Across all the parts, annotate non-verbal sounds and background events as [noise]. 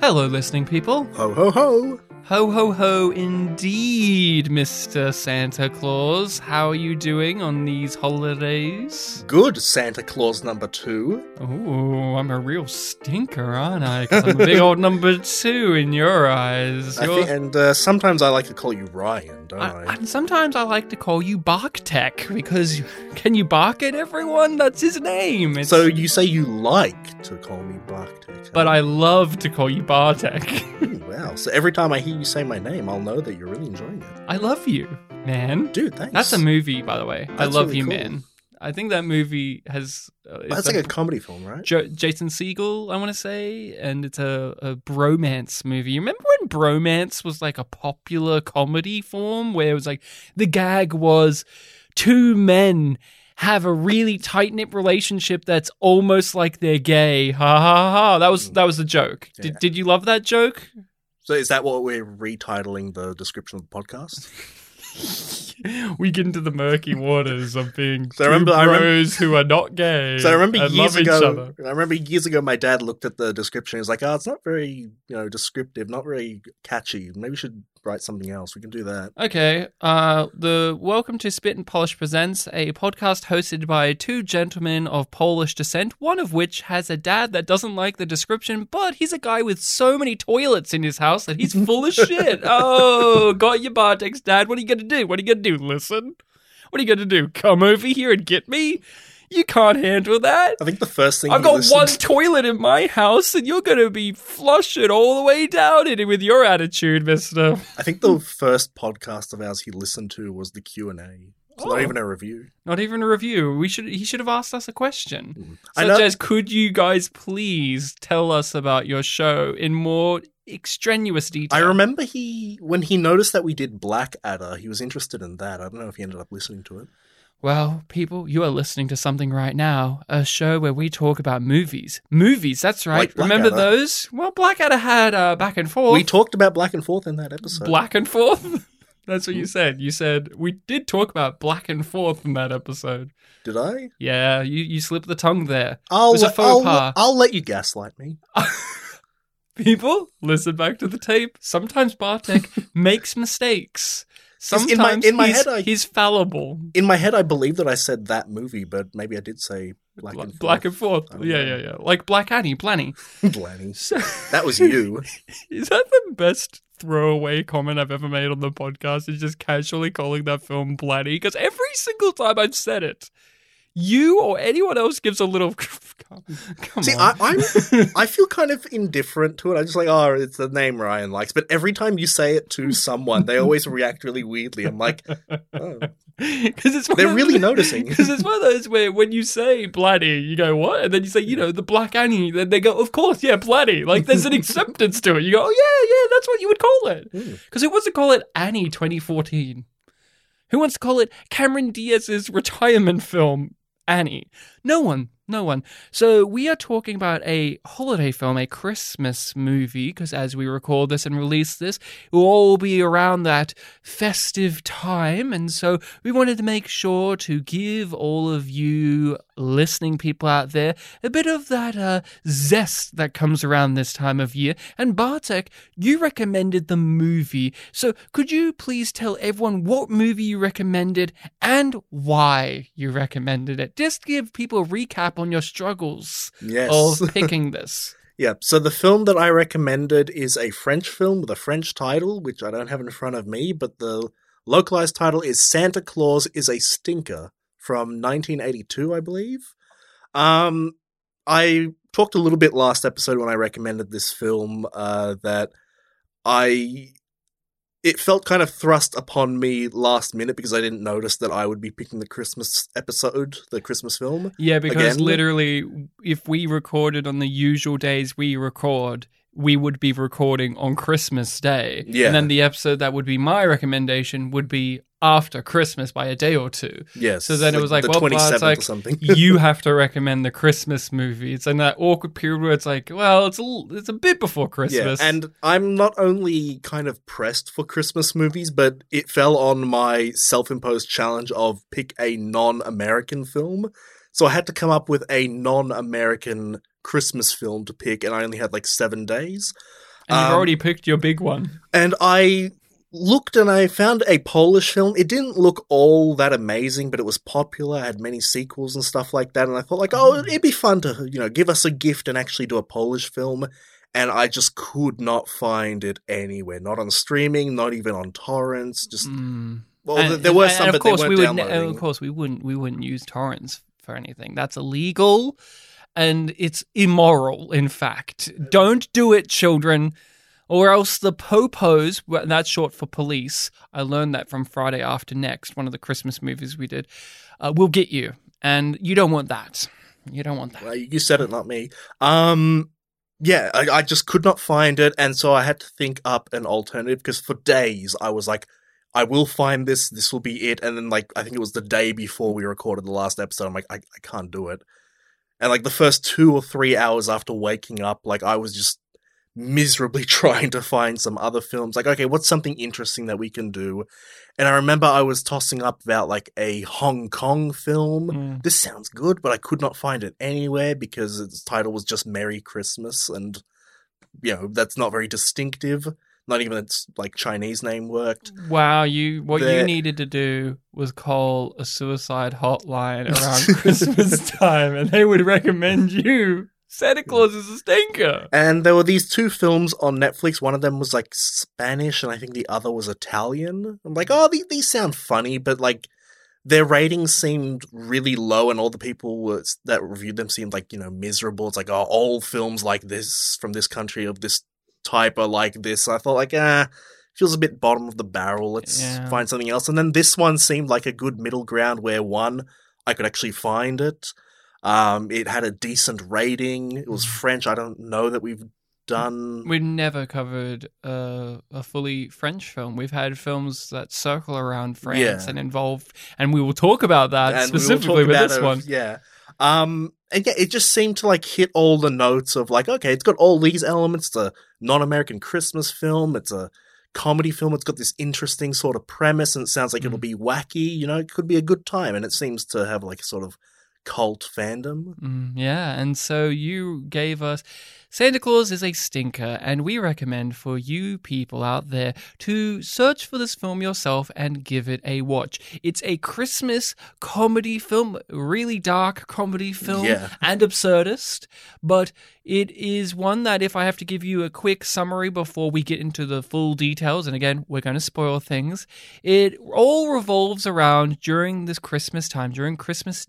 Hello, listening people. Ho ho ho! Ho, ho, ho, indeed, Mr. Santa Claus. How are you doing on these holidays? Good Santa Claus number two. Ooh, I'm a real stinker, aren't I? 'Cause I'm a big old number two in your eyes. I think, and uh, sometimes I like to call you Ryan, don't I? I- and sometimes I like to call you Bark Tech because [laughs] can you bark at everyone? That's his name. It's- so you say you like to call me Bartek, but I love to call you Bartek. Wow. So every time I hear you say my name, I'll know that you're really enjoying it, I love you, man. dude. Thanks. That's a movie, by the way. I love really you, cool. man. I think that movie has. Uh, That's like a comedy film, right? Jo- Jason Segel, I want to say, and it's a, a bromance movie. You remember when bromance was like a popular comedy form where it was like the gag was two men have a really tight knit relationship that's almost like they're gay. Ha ha ha! That was that was the joke. Yeah. Did did you love that joke? So is that what we're retitling the description of the podcast? [laughs] we get into the murky waters of being So I remember- I remember- who are not gay. So I remember years ago. I remember years ago, my dad looked at the description. He was like, "Oh, it's not very, you know, descriptive, not very catchy. Maybe we should write something else. We can do that." Okay, uh, the Welcome to Spit and Polish presents a podcast hosted by two gentlemen of Polish descent, one of which has a dad that doesn't like the description, but he's a guy with so many toilets in his house that he's full of shit. [laughs] Oh, got your Bartek's dad. What are you gonna do? What are you gonna do? Listen? What are you gonna do? Come over here and get me? You can't handle that. I think the first thing I've got one toilet in my house, and you're gonna be flushing all the way down it with your attitude, Mister. I think the first podcast of ours he listened to was the Q and A. Oh. not even a review. Not even a review. We should. He should have asked us a question, mm. I such as, "Could you guys please tell us about your show in more extraneous detail?" I remember he when he noticed that we did Blackadder, he was interested in that. I don't know if he ended up listening to it. Well, people, you are listening to something right now, a show where we talk about movies. Movies, that's right. Like Remember those? Well, Blackadder had uh, back and forth. We talked about Black and Forth in that episode. Black and forth. [laughs] That's what you said. You said we did talk about black and forth in that episode. Did I? Yeah, you, you slipped the tongue there. I'll, was a faux I'll, pas. I'll let you gaslight me. [laughs] People, listen back to the tape. Sometimes Bartek [laughs] makes mistakes. In my- Sometimes in my he's, head, I- he's fallible. In my head, I believe that I said that movie, but maybe I did say Black Bla- and Forth. Black and forth. Oh, yeah, know. yeah, yeah. Like Black Annie, Blanny. [laughs] Blanny. So, That was you. [laughs] is that the best throwaway comment I've ever made on the podcast? Is just casually calling that film Blanny? Because every single time I've said it, you or anyone else gives a little. [laughs] Come, come See, on. I, I'm I feel kind of indifferent to it. I'm just like, oh, it's the name Ryan likes. But every time you say it to someone, they always react really weirdly. I'm like, oh, [laughs] Because it's They're really noticing. Because it's one of those where when you say Blanny, you go what, and then you say you know the Black Annie, then they go of course yeah Blanny. Like there's an acceptance to it. You go oh yeah yeah that's what you would call it. Hmm. Because who wants to call it Annie 2014? Who wants to call it Cameron Diaz's retirement film Annie? No one. No one. So we are talking about a holiday film, a Christmas movie, because as we record this and release this, it will all be around that festive time. And so we wanted to make sure to give all of you listening people out there a bit of that uh, zest that comes around this time of year. And Bartek, you recommended the movie. So could you please tell everyone what movie you recommended and why you recommended it? Just give people a recap on your struggles yes. of picking this. [laughs] Yeah, so the film that I recommended is a French film with a French title, which I don't have in front of me, but the localized title is Santa Claus is a Stinker from 1982, I believe. Um, I talked a little bit last episode when I recommended this film uh, that I it felt kind of thrust upon me last minute because I didn't notice that I would be picking the Christmas episode, the Christmas film. Yeah, because Again? literally, if we recorded on the usual days we record, we would be recording on Christmas Day. Yeah. And then the episode that would be my recommendation would be after Christmas by a day or two. Yes. So then it was like, the well, twenty it's like something. [laughs] you have to recommend the Christmas movies, It's in that awkward period where it's like, well, it's a, it's a bit before Christmas. Yeah, and I'm not only kind of pressed for Christmas movies, but it fell on my self-imposed challenge of pick a non-American film. So I had to come up with a non-American Christmas film to pick, and I only had like seven days. And you've Um, already picked your big one. And I looked and I found a Polish film. It didn't look all that amazing, but it was popular, had many sequels and stuff like that. And I thought, like, oh, it'd be fun to, you know, give us a gift and actually do a Polish film. And I just could not find it anywhere. Not on streaming, not even on torrents. Just Mm. well, And- there were and some, of but course we would. Of course, we wouldn't. We wouldn't use torrents for anything. That's illegal, and it's immoral. In fact, don't do it, children, or else the popos. That's short for police. I learned that from Friday After Next, one of the Christmas movies we did. Uh, will get you, and you don't want that. You don't want that. Well, you said it, not me. Um, yeah, I, I just could not find it, and so I had to think up an alternative because for days I was like, I will find this. This will be it. And then, like, I think it was the day before we recorded the last episode. I'm like, I, I can't do it. And like the first two or three hours after waking up, like I was just miserably [laughs] trying to find some other films. Like, okay, what's something interesting that we can do? And I remember I was tossing up about like a Hong Kong film Mm. this sounds good, but I could not find it anywhere because its title was just Merry Christmas, and you know that's not very distinctive. Not even its like Chinese name worked. Wow, you what you needed to do was call a suicide hotline around [laughs] Christmas time, and they would recommend you. Santa Claus is a stinker. And there were these two films on Netflix. One of them was like Spanish, and I think the other was Italian. I'm like, oh, these, these sound funny, but like their ratings seemed really low, and all the people that reviewed them seemed like you know miserable. It's like, oh, all films like this from this country of this type are like this. I thought like, ah, feels a bit bottom of the barrel. Let's Yeah. find something else. And then this one seemed like a good middle ground where one I could actually find it. Um, it had a decent rating. It was French. I don't know that we've done. We've never covered uh, a fully French film. We've had films that circle around France Yeah. and involve, and we will talk about that and specifically with this it, one. Yeah. Um, and yeah, it just seemed to like hit all the notes of like, okay, it's got all these elements. It's a non-American Christmas film. It's a comedy film. It's got this interesting sort of premise, and it sounds like it'll Mm. be wacky. You know, it could be a good time, and it seems to have like a sort of cult fandom. Mm, yeah, and so you gave us Santa Claus is a stinker, and we recommend for you people out there to search for this film yourself and give it a watch. It's a Christmas comedy film, really dark comedy film Yeah. and absurdist, but it is one that if I have to give you a quick summary before we get into the full details, and again, we're going to spoil things, it all revolves around during this Christmas time, during Christmas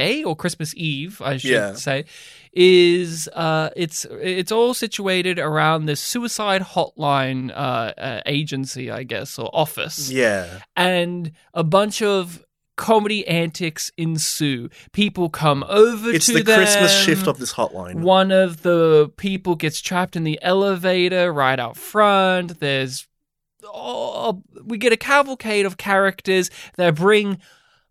Day or Christmas Eve, I should Yeah. say, is uh, it's it's all situated around this suicide hotline uh, uh, agency, I guess, or office Yeah. and a bunch of comedy antics ensue. People come over It's to the them. Christmas shift of this hotline. One of the people gets trapped in the elevator right out front. There's oh, we get a cavalcade of characters that bring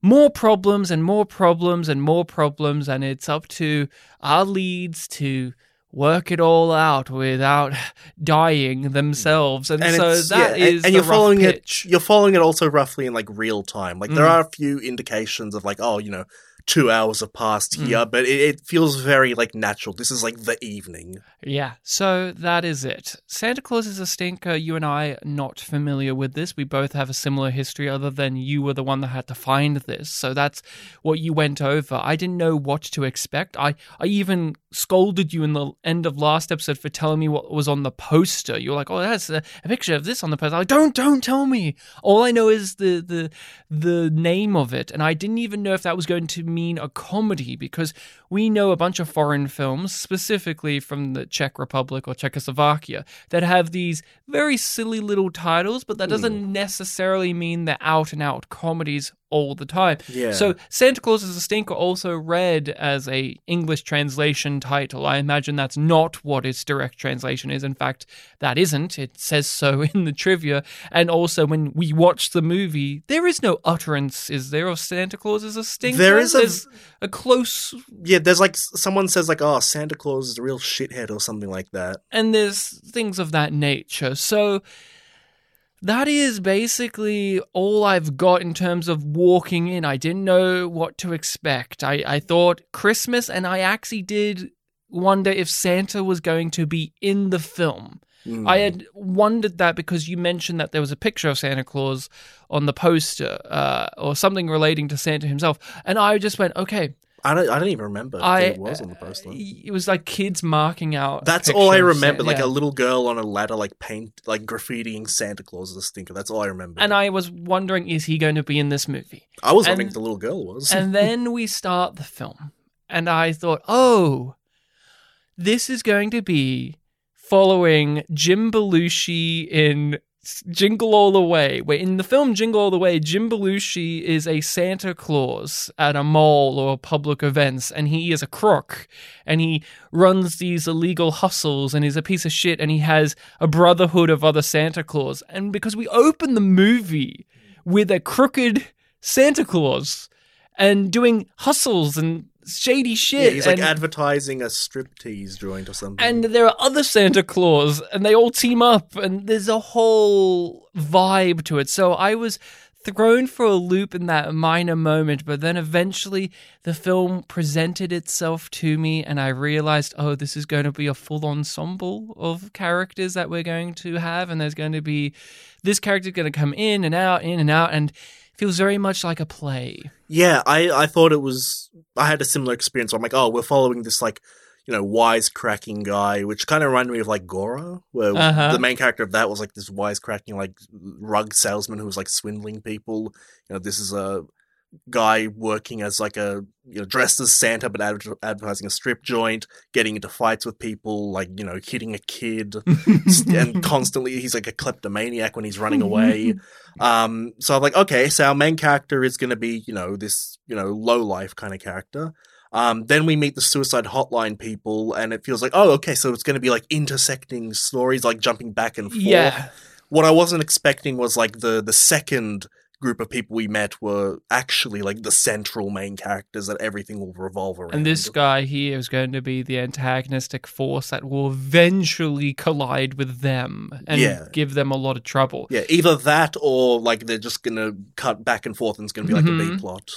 more problems and more problems and more problems, and it's up to our leads to work it all out without [laughs] dying themselves. And, and so that yeah, is and, and you're following pitch. it you're following it also roughly in like real time like there Mm. are a few indications of like oh you know two hours have passed Mm. here but it, it feels very like natural this is like the evening Yeah, so that is it. Santa Claus is a stinker. You and I are not familiar with this. We both have a similar history, other than you were the one that had to find this. So that's what you went over. I didn't know what to expect. I, I even scolded you in the end of last episode for telling me what was on the poster. You were like, "Oh, that's a, a picture of this on the poster." I'm like, "Don't, don't tell me." All I know is the the the name of it, and I didn't even know if that was going to mean a comedy because we know a bunch of foreign films, specifically from the Czech Republic or Czechoslovakia, that have these very silly little titles, but that doesn't hmm. necessarily mean they're out and out comedies all the time. Yeah. So Santa Claus is a Stinker also read as a English translation title. I imagine that's not what its direct translation is. In fact, that isn't. It says so [laughs] in the trivia. And also when we watch the movie, there is no utterance, is there, of Santa Claus is a stinker? There is a- a close yeah there's like someone says like oh santa claus is a real shithead or something like that and there's things of that nature. So that is basically all I've got in terms of walking in. I didn't know what to expect. I, I thought Christmas, and I actually did wonder if Santa was going to be in the film. Mm. I had wondered that because you mentioned that there was a picture of Santa Claus on the poster uh, or something relating to Santa himself. And I just went, okay, I don't. I don't even remember I it was on the poster. Uh, it was like kids marking out. That's all I remember. Santa- Like yeah. a little girl on a ladder, like paint, like graffitiing Santa Claus as a stinker. That's all I remember. And I was wondering, is he going to be in this movie? I was and- wondering if the little girl was. and [laughs] then we start the film, and I thought, oh, this is going to be following Jim Belushi in Jingle All the Way. Where in the film Jingle All the Way, Jim Belushi is a Santa Claus at a mall or public events, and he is a crook, and he runs these illegal hustles, and he's a piece of shit, and he has a brotherhood of other Santa Claus. And because we open the movie with a crooked Santa Claus and doing hustles and shady shit. yeah, he's like and, advertising a striptease joint or something. and there are other Santa Claus, and they all team up, and there's a whole vibe to it. So I was thrown for a loop in that minor moment, but then eventually the film presented itself to me, and I realized, oh, this is going to be a full ensemble of characters that we're going to have, and there's going to be this character going to come in and out, in and out, and feels very much like a play. yeah, I I thought it was. I had a similar experience. I'm like, oh, we're following this like. You know, wisecracking guy, which kind of reminded me of like Gora, where Uh-huh. the main character of that was like this wisecracking like rug salesman who was like swindling people. You know, this is a guy working as like a you know dressed as Santa but adver- advertising a strip joint, getting into fights with people, like you know hitting a kid, and [laughs] constantly he's like a kleptomaniac when he's running [laughs] away. Um, so I'm like, okay, so our main character is going to be you know this you know low life kind of character. Um, then we meet the suicide hotline people, and it feels like, oh, okay, so it's going to be like intersecting stories, like jumping back and forth yeah. what I wasn't expecting was like the the second group of people we met were actually like the central main characters that everything will revolve around. And this guy here is going to be the antagonistic force that will eventually collide with them and Yeah. give them a lot of trouble. yeah, either that or like they're just gonna cut back and forth and it's gonna be like a Mhm. B plot.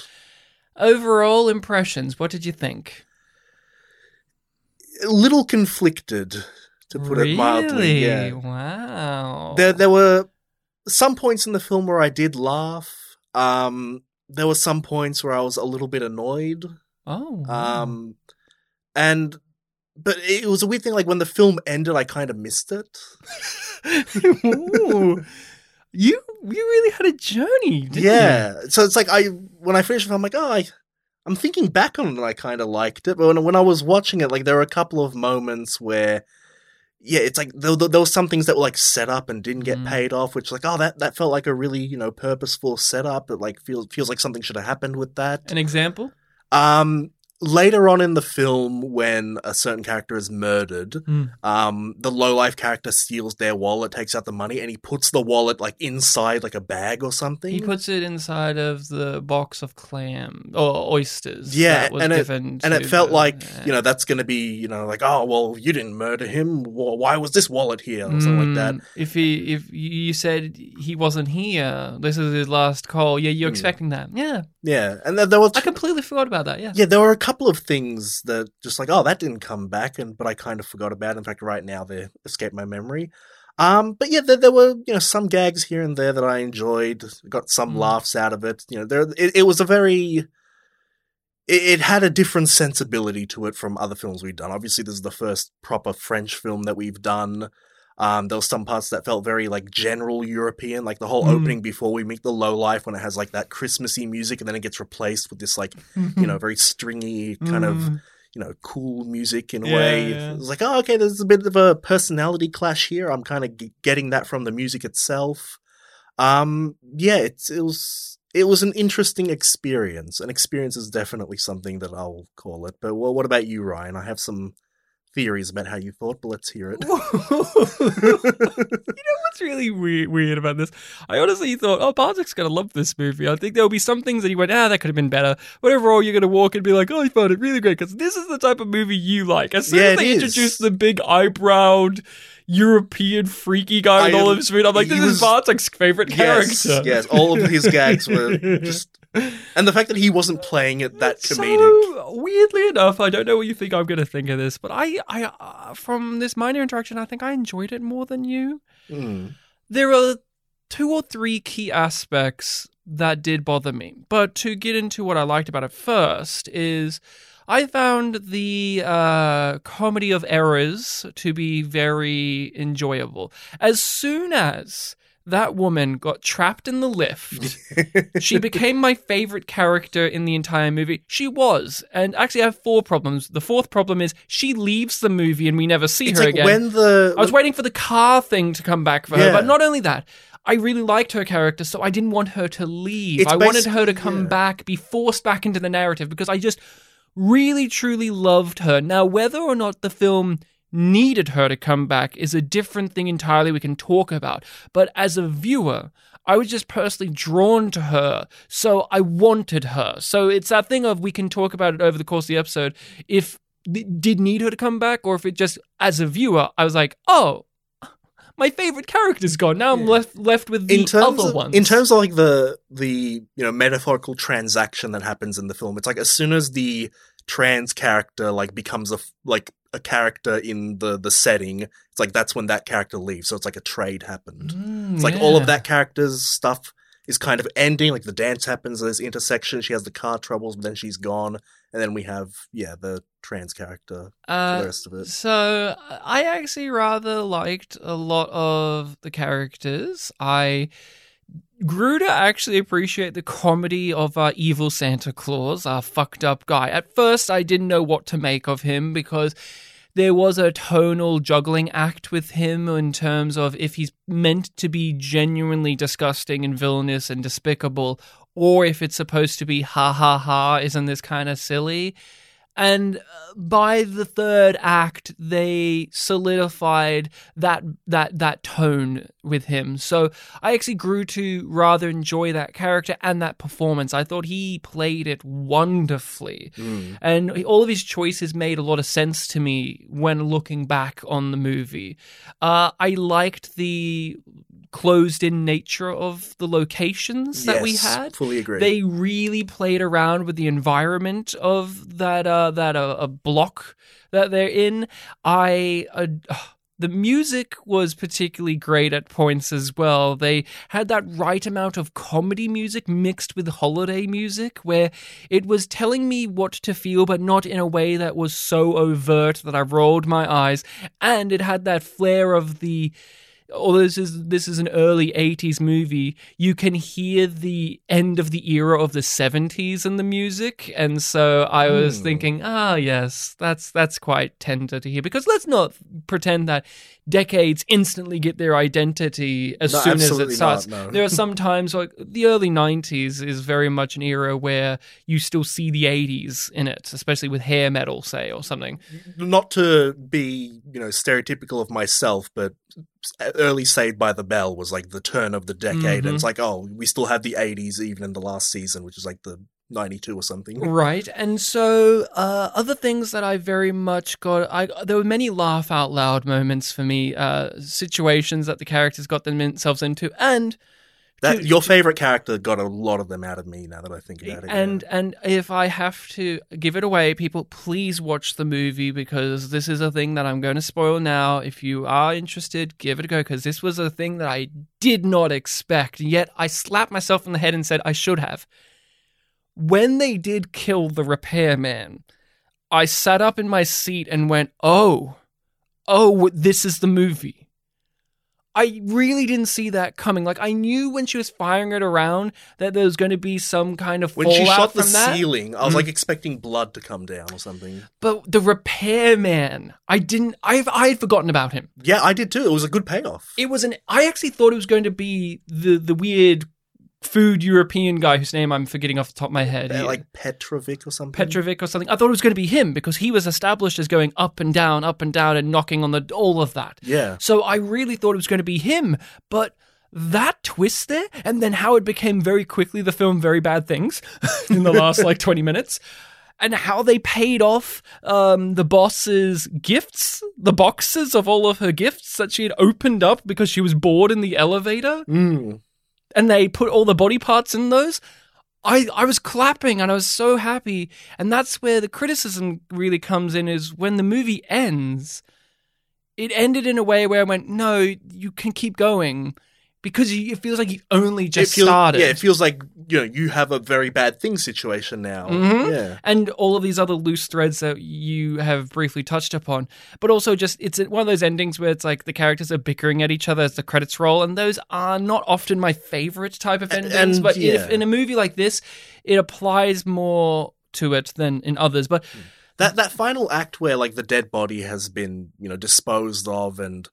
Overall impressions, what did you think? A little conflicted, to put it mildly. Yeah, Wow. there there were some points in the film where I did laugh. Um, there were some points where I was a little bit annoyed. oh. Um, and but it was a weird thing. Like when the film ended, I kind of missed it. [laughs] Ooh. you you really had a journey, didn't you? yeah. So it's like I when I finished, I'm like, oh, I, I'm thinking back on it, and I kind of liked it. But when when I was watching it, like there were a couple of moments where. Yeah, it's like there, there was some things that were like set up and didn't get Mhm. paid off, which like oh that that felt like a really you know purposeful setup. It like feels feels like something should have happened with that. An example? Um, later on in the film, when a certain character is murdered, Hmm. um, the low life character steals their wallet, takes out the money, and he puts the wallet like inside like a bag or something. He puts it inside of the box of clam or oysters. Yeah, that was and it- and it felt the- like you know that's going to be you know like oh well you didn't murder him why was this wallet here or something like that Mm, If he, if you said he wasn't here, this is his last call. Yeah, you're Hmm. expecting that. Yeah, yeah and then there was I completely forgot about that. Yeah. yeah there were a couple of things that just like oh that didn't come back and but I kind of forgot about in fact right now they escaped my memory. Um but yeah there, there were you know some gags here and there that I enjoyed got some Mm. laughs out of it. You know there it, it was a very it, it had a different sensibility to it from other films we've done. Obviously this is the first proper French film that we've done um, there was some parts that felt very like general European, like the whole Mm. opening before we meet the low life when it has like that Christmassy music and then it gets replaced with this like you know very stringy kind of Mm. you know cool music in a Yeah, way. yeah. It's like oh okay, there's a bit of a personality clash here. I'm kind of g- getting that from the music itself. Um, yeah, it's it was it was an interesting experience. An experience is definitely something that I'll call it. But well, what about you, Ryan? I have some theories about how you thought, but let's hear it. [laughs] you know what's really weird, weird about this? I honestly thought, oh, Bartek's gonna love this movie. I think there'll be some things that he went, ah, that could have been better. But overall, you're gonna walk and be like, oh, I found it really great because this is the type of movie you like. As soon Yeah, as they is. introduced the big eyebrowed European freaky guy with olive spoon, I'm like, this is was- Bartek's favorite Yes, character. yes, all of his gags were [laughs] just [laughs] And the fact that he wasn't playing it that comedic. So, weirdly enough, I don't know what you think I'm going to think of this, but I, I, uh, from this minor interaction, I think I enjoyed it more than you. Hmm. There are two or three key aspects that did bother me, but to get into what I liked about it first is. I found the uh, comedy of errors to be very enjoyable. As soon as that woman got trapped in the lift, [laughs] she became my favorite character in the entire movie. She was. And actually, I have four problems. The fourth problem is she leaves the movie and we never see It's her like again. when the I was waiting for the car thing to come back for her, but not only that. I really liked her character, so I didn't want her to leave. It's I wanted her to come yeah. back, be forced back into the narrative because I just really truly loved her. Now, whether or not the film needed her to come back is a different thing entirely we can talk about. But as a viewer, I was just personally drawn to her, so I wanted her. So it's that thing of we can talk about it over the course of the episode. If did need her to come back, or if it just as a viewer, I was like, oh, my favorite character's gone. Now I'm Yeah. left left with the in terms other of, ones. in terms of like the the you know metaphorical transaction that happens in the film it's like as soon as the trans character like becomes a like a character in the the setting it's like that's when that character leaves so it's like a trade happened. Mm, it's like all of that character's stuff is kind of ending like the dance happens there's intersection she has the car troubles but then she's gone and then we have yeah the trans character for Uh, the rest of it. So I actually rather liked a lot of the characters. I grew to actually appreciate the comedy of our evil Santa Claus, our fucked up guy. At first, I didn't know what to make of him because there was a tonal juggling act with him in terms of if he's meant to be genuinely disgusting and villainous and despicable, or if it's supposed to be ha ha ha, isn't this kind of silly? And uh, by the third act, they solidified that that that tone with him. So I actually grew to rather enjoy that character and that performance. I thought he played it wonderfully, Mm. and all of his choices made a lot of sense to me when looking back on the movie. Uh, I liked the closed-in nature of the locations that we had fully agree they really played around with the environment of that uh, that uh, a block that they're in. I uh, [sighs] the music was particularly great at points as well. They had that right amount of comedy music mixed with holiday music where it was telling me what to feel but not in a way that was so overt that I rolled my eyes and it had that flair of the although this is this is an early 80s movie you can hear the end of the era of the 70s in the music and so i was Hmm. thinking ah yes that's that's quite tender to hear because let's not pretend that decades instantly get their identity as No, soon as it starts not, no. there are [laughs] some times like the early 90s is very much an era where you still see the 80s in it especially with hair metal say or something not to be you know stereotypical of myself but early saved by the bell was like the turn of the decade Mhm. and it's like oh we still have the 80s even in the last season which is like the 92 or something [laughs] Right, and so uh, other things that I very much got, I there were many laugh out loud moments for me, uh, situations that the characters got themselves into, and that to- your favorite character got a lot of them out of me now that i think about it yeah. and and if I have to give it away, people, please watch the movie because this is a thing that I'm going to spoil now. If you are interested, give it a go because this was a thing that I did not expect. Yet I slapped myself on the head and said I should have. When they did kill the repairman, I sat up in my seat and went, "Oh, oh, this is the movie." I really didn't see that coming. Like I knew when she was firing it around that there was going to be some kind of when she shot the that. ceiling i was Mhm. like expecting blood to come down or something But the repairman, I didn't. I've I had forgotten about him. yeah i did too it was a good payoff It was an. I actually thought it was going to be the the weird food European guy whose name I'm forgetting off the top of my head. Uh, like petrovic or something Petrovic or something. I thought it was going to be him because he was established as going up and down, up and down, and knocking on the all of that. yeah So I really thought it was going to be him, but that twist there, and then how it became very quickly the film Very Bad Things [laughs] in the last like 20 minutes, and how they paid off um, the boss's gifts, the boxes of all of her gifts that she had opened up because she was bored in the elevator, mm. And they put all the body parts in those. I, I was clapping and I was so happy. And that's where the criticism really comes in is when the movie ends, it ended in a way where I went, no, you can keep going because you, it feels like you only just feels, started. Yeah, it feels like you know you have a very bad thing situation now. Mhm. Yeah, and all of these other loose threads that you have briefly touched upon. But also, just it's one of those endings where it's like the characters are bickering at each other as the credits roll, and those are not often my favorite type of endings. and, but yeah. if in a movie like this, it applies more to it than in others. But that that final act where like the dead body has been you know disposed of and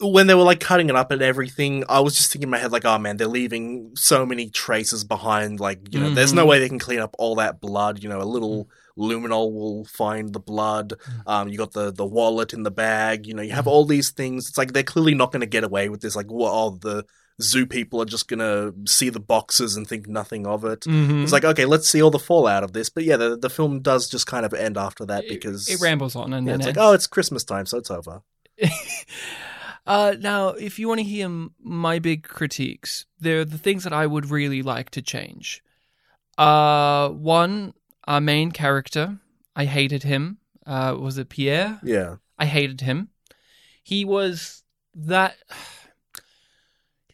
when they were like cutting it up and everything i was just thinking in my head like oh man they're leaving so many traces behind like you know there's no Mhm. way they can clean up all that blood you know a little luminol will find the blood um you got the the wallet in the bag you know you have all these things it's like they're clearly not going to get away with this like well oh, the zoo people are just going to see the boxes and think nothing of it it's like okay, let's see all the fallout of this. But yeah, the the film does just kind of end after that because it rambles on, and yeah, then it's like oh, it's Christmas time, so it's over. [laughs] uh, now, if you want to hear my big critiques, they're the things that I would really like to change. Uh, one, our main character, I hated him. Uh, was it Pierre? Yeah, I hated him. He was that.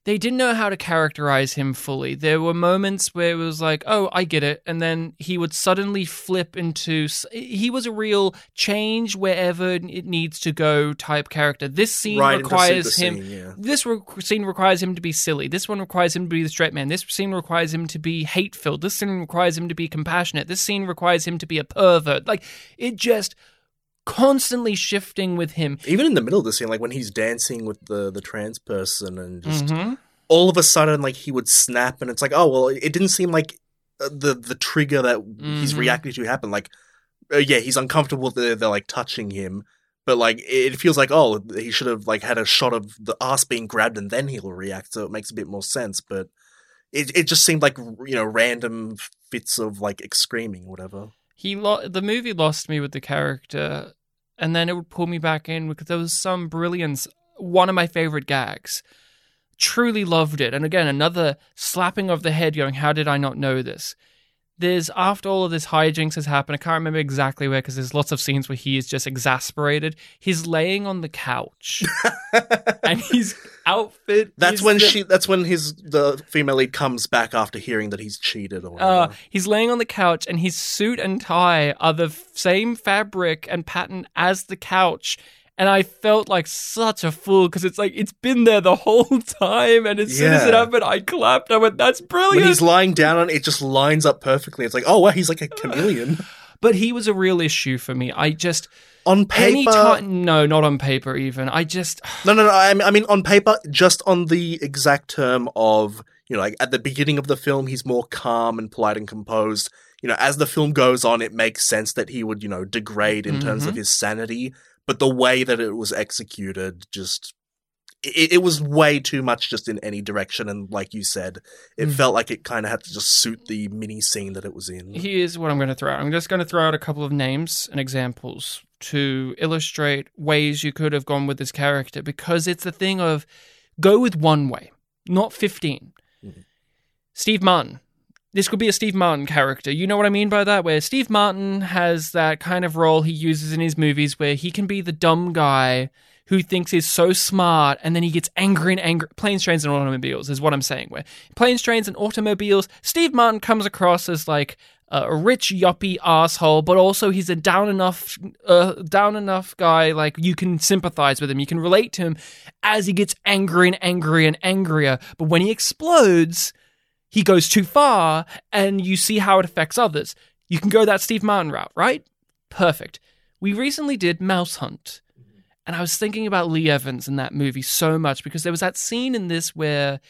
They didn't know how to characterize him fully. There were moments where it was like, "Oh, I get it," and then he would suddenly flip into. He was a real change wherever it needs to go type character. This scene right requires him. scene, yeah. This re- scene requires him to be silly. This one requires him to be the straight man. This scene requires him to be hate filled. This scene requires him to be compassionate. This scene requires him to be a pervert. Like it just constantly shifting with him. Even in the middle of the scene, like when he's dancing with the the trans person, and just Mhm. all of a sudden, like he would snap, and it's like, oh well, it didn't seem like uh, the the trigger that he's Mhm. reacting to happened. Like, uh, yeah, he's uncomfortable. That they're, they're like touching him. But like it feels like oh he should have like had a shot of the ass being grabbed and then he'll react so it makes a bit more sense but it it just seemed like you know random fits of like screaming or whatever He lo- the movie lost me with the character, and then it would pull me back in because there was some brilliance. One of my favorite gags. Truly loved it, and again another slapping of the head, going, "How did I not know this?" There's after all of this hijinks has happened. I can't remember exactly where because there's lots of scenes where he is just exasperated. He's laying on the couch, [laughs] and his outfit. That's is when the- she. That's when his the female lead comes back after hearing that he's cheated or whatever. Uh, he's laying on the couch, and his suit and tie are the f- same fabric and pattern as the couch. And I felt like such a fool because it's like it's been there the [laughs] whole time. And as soon as it happened, I clapped. I went, "That's when brilliant!" he's lying down on it, it just lines up perfectly. It's like, oh wow, he's like a chameleon. [laughs] but he was a real issue for me. I just on paper, time, no, not on paper even. I just [sighs] no, no, no. I mean, I mean, on paper, just on the exact term of you know, like at the beginning of the film, he's more calm and polite and composed. You know, as the film goes on, it makes sense that he would you know degrade in terms of Mhm. his sanity. But the way that it was executed, just it, it was way too much just in any direction. And like you said, it Mm. felt like it kind of had to just suit the mini scene that it was in. Here's what I'm going to throw out. I'm just going to throw out a couple of names and examples to illustrate ways you could have gone with this character because it's the thing of go with one way, not 15. Mhm. Steve Martin. This could be a Steve Martin character. You know what I mean by that? Where Steve Martin has that kind of role he uses in his movies where he can be the dumb guy who thinks he's so smart and then he gets angry and angry. Planes, trains, and automobiles is what I'm saying. Where planes, trains, and automobiles, Steve Martin comes across as like a rich yuppie asshole, but also he's a down enough, uh, down enough guy. Like you can sympathize with him, you can relate to him as he gets angry and angry and angrier. But when he explodes, he goes too far, and you see how it affects others. You can go that Steve Martin route, right? Perfect. We recently did Mouse Hunt. And I was thinking about Lee Evans in that movie so much because there was that scene in this where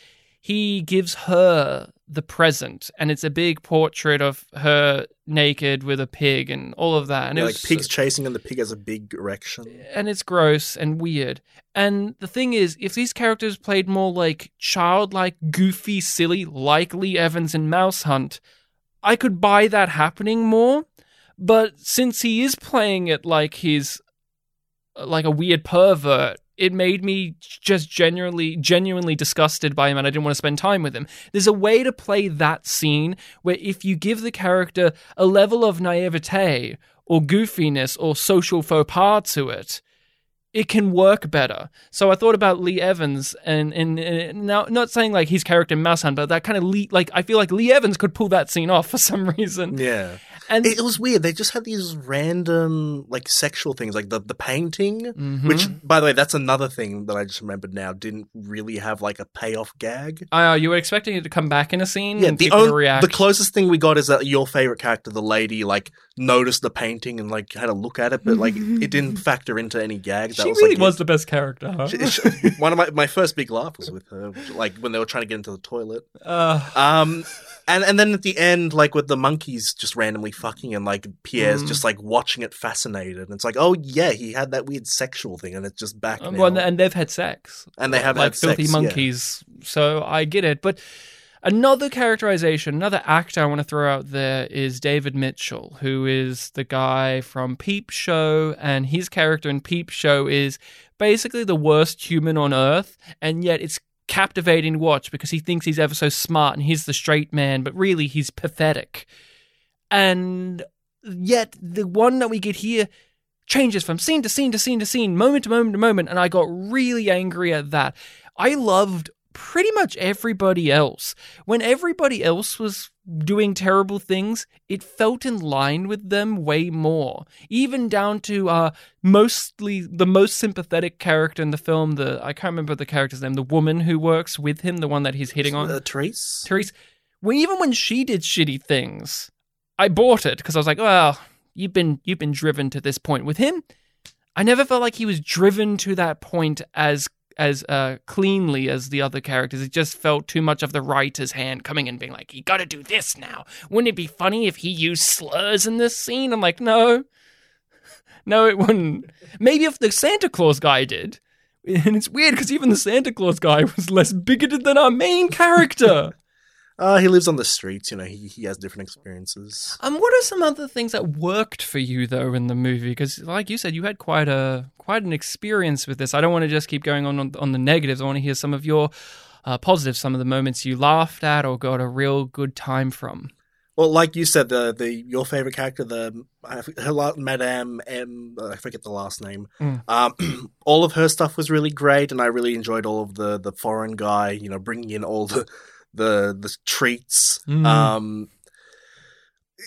he gives her the present, and it's a big portrait of her naked with a pig and all of that. And Yeah, like pigs chasing and the pig has a big erection. and it's gross and weird. And the thing is, if these characters played more like childlike, goofy, silly, like Lee Evans in Mouse Hunt, I could buy that happening more. But since he is playing it like he's like a weird pervert it made me just genuinely genuinely disgusted by him and I didn't want to spend time with him. There's a way to play that scene where if you give the character a level of naivete or goofiness or social faux pas to it, it can work better. So I thought about Lee Evans and and, and now not saying like his character in Mouse Hunt, but that kind of Lee like I feel like Lee Evans could pull that scene off [laughs] for some reason. Yeah. And It, it was weird. They just had these random, like, sexual things, like the, the painting, Mhm. which, by the way, that's another thing that I just remembered now, didn't really have, like, a payoff gag. uh, you were expecting it to come back in a scene Yeah, and the, react. the closest thing we got is that your favorite character, the lady, like, noticed the painting and, like, had a look at it, but, like, it didn't [laughs] factor into any gag. That she was, really like, was the best character. Huh? She- she- [laughs] one of my my first big laugh was with her, like when they were trying to get into the toilet. uh, Um, and and then at the end, like with the monkeys just randomly fucking, and like Pierre's Mm. just like watching it fascinated. And it's like, oh yeah, he had that weird sexual thing, and it's just back now. well, and they've had sex. And they have like had filthy sex, yeah. monkeys. So I get it, but another characterization, another actor I want to throw out there is David Mitchell, who is the guy from Peep Show, and his character in Peep Show is basically the worst human on earth, and yet it's captivating to watch because he thinks he's ever so smart and he's the straight man, but really he's pathetic. And yet the one that we get here changes from scene to scene to scene to scene, moment to moment to moment, and I got really angry at that. I loved pretty much everybody else. When everybody else was doing terrible things, it felt in line with them way more. Even down to uh mostly the most sympathetic character in the film, the I can't remember the character's name, the woman who works with him, the one that he's hitting on. Uh, Therese. Therese, when even when she did shitty things, I bought it because I was like, well, you've been you've been driven to this point with him. I never felt like he was driven to that point as as uh, cleanly as the other characters. It just felt too much of the writer's hand coming in, being like, "You got to do this now." Wouldn't it be funny if he used slurs in this scene? I'm like, no, [laughs] no, it wouldn't. Maybe if the Santa Claus guy did. And it's weird because even the Santa Claus guy was less bigoted than our main character. Uh, he lives on the streets. You know, he he has different experiences. Um, what are some other things that worked for you though in the movie? Because, like you said, you had quite a quite an experience with this. I don't want to just keep going on on, on the negatives. I want to hear some of your uh, positives, some of the moments you laughed at or got a real good time from. Well, like you said, the the your favorite character, the her Madame M, I forget the last name. Mm. Um, [clears throat] all of her stuff was really great, and I really enjoyed all of the the foreign guy. You know, bringing in all the the the treats. Mm. Um,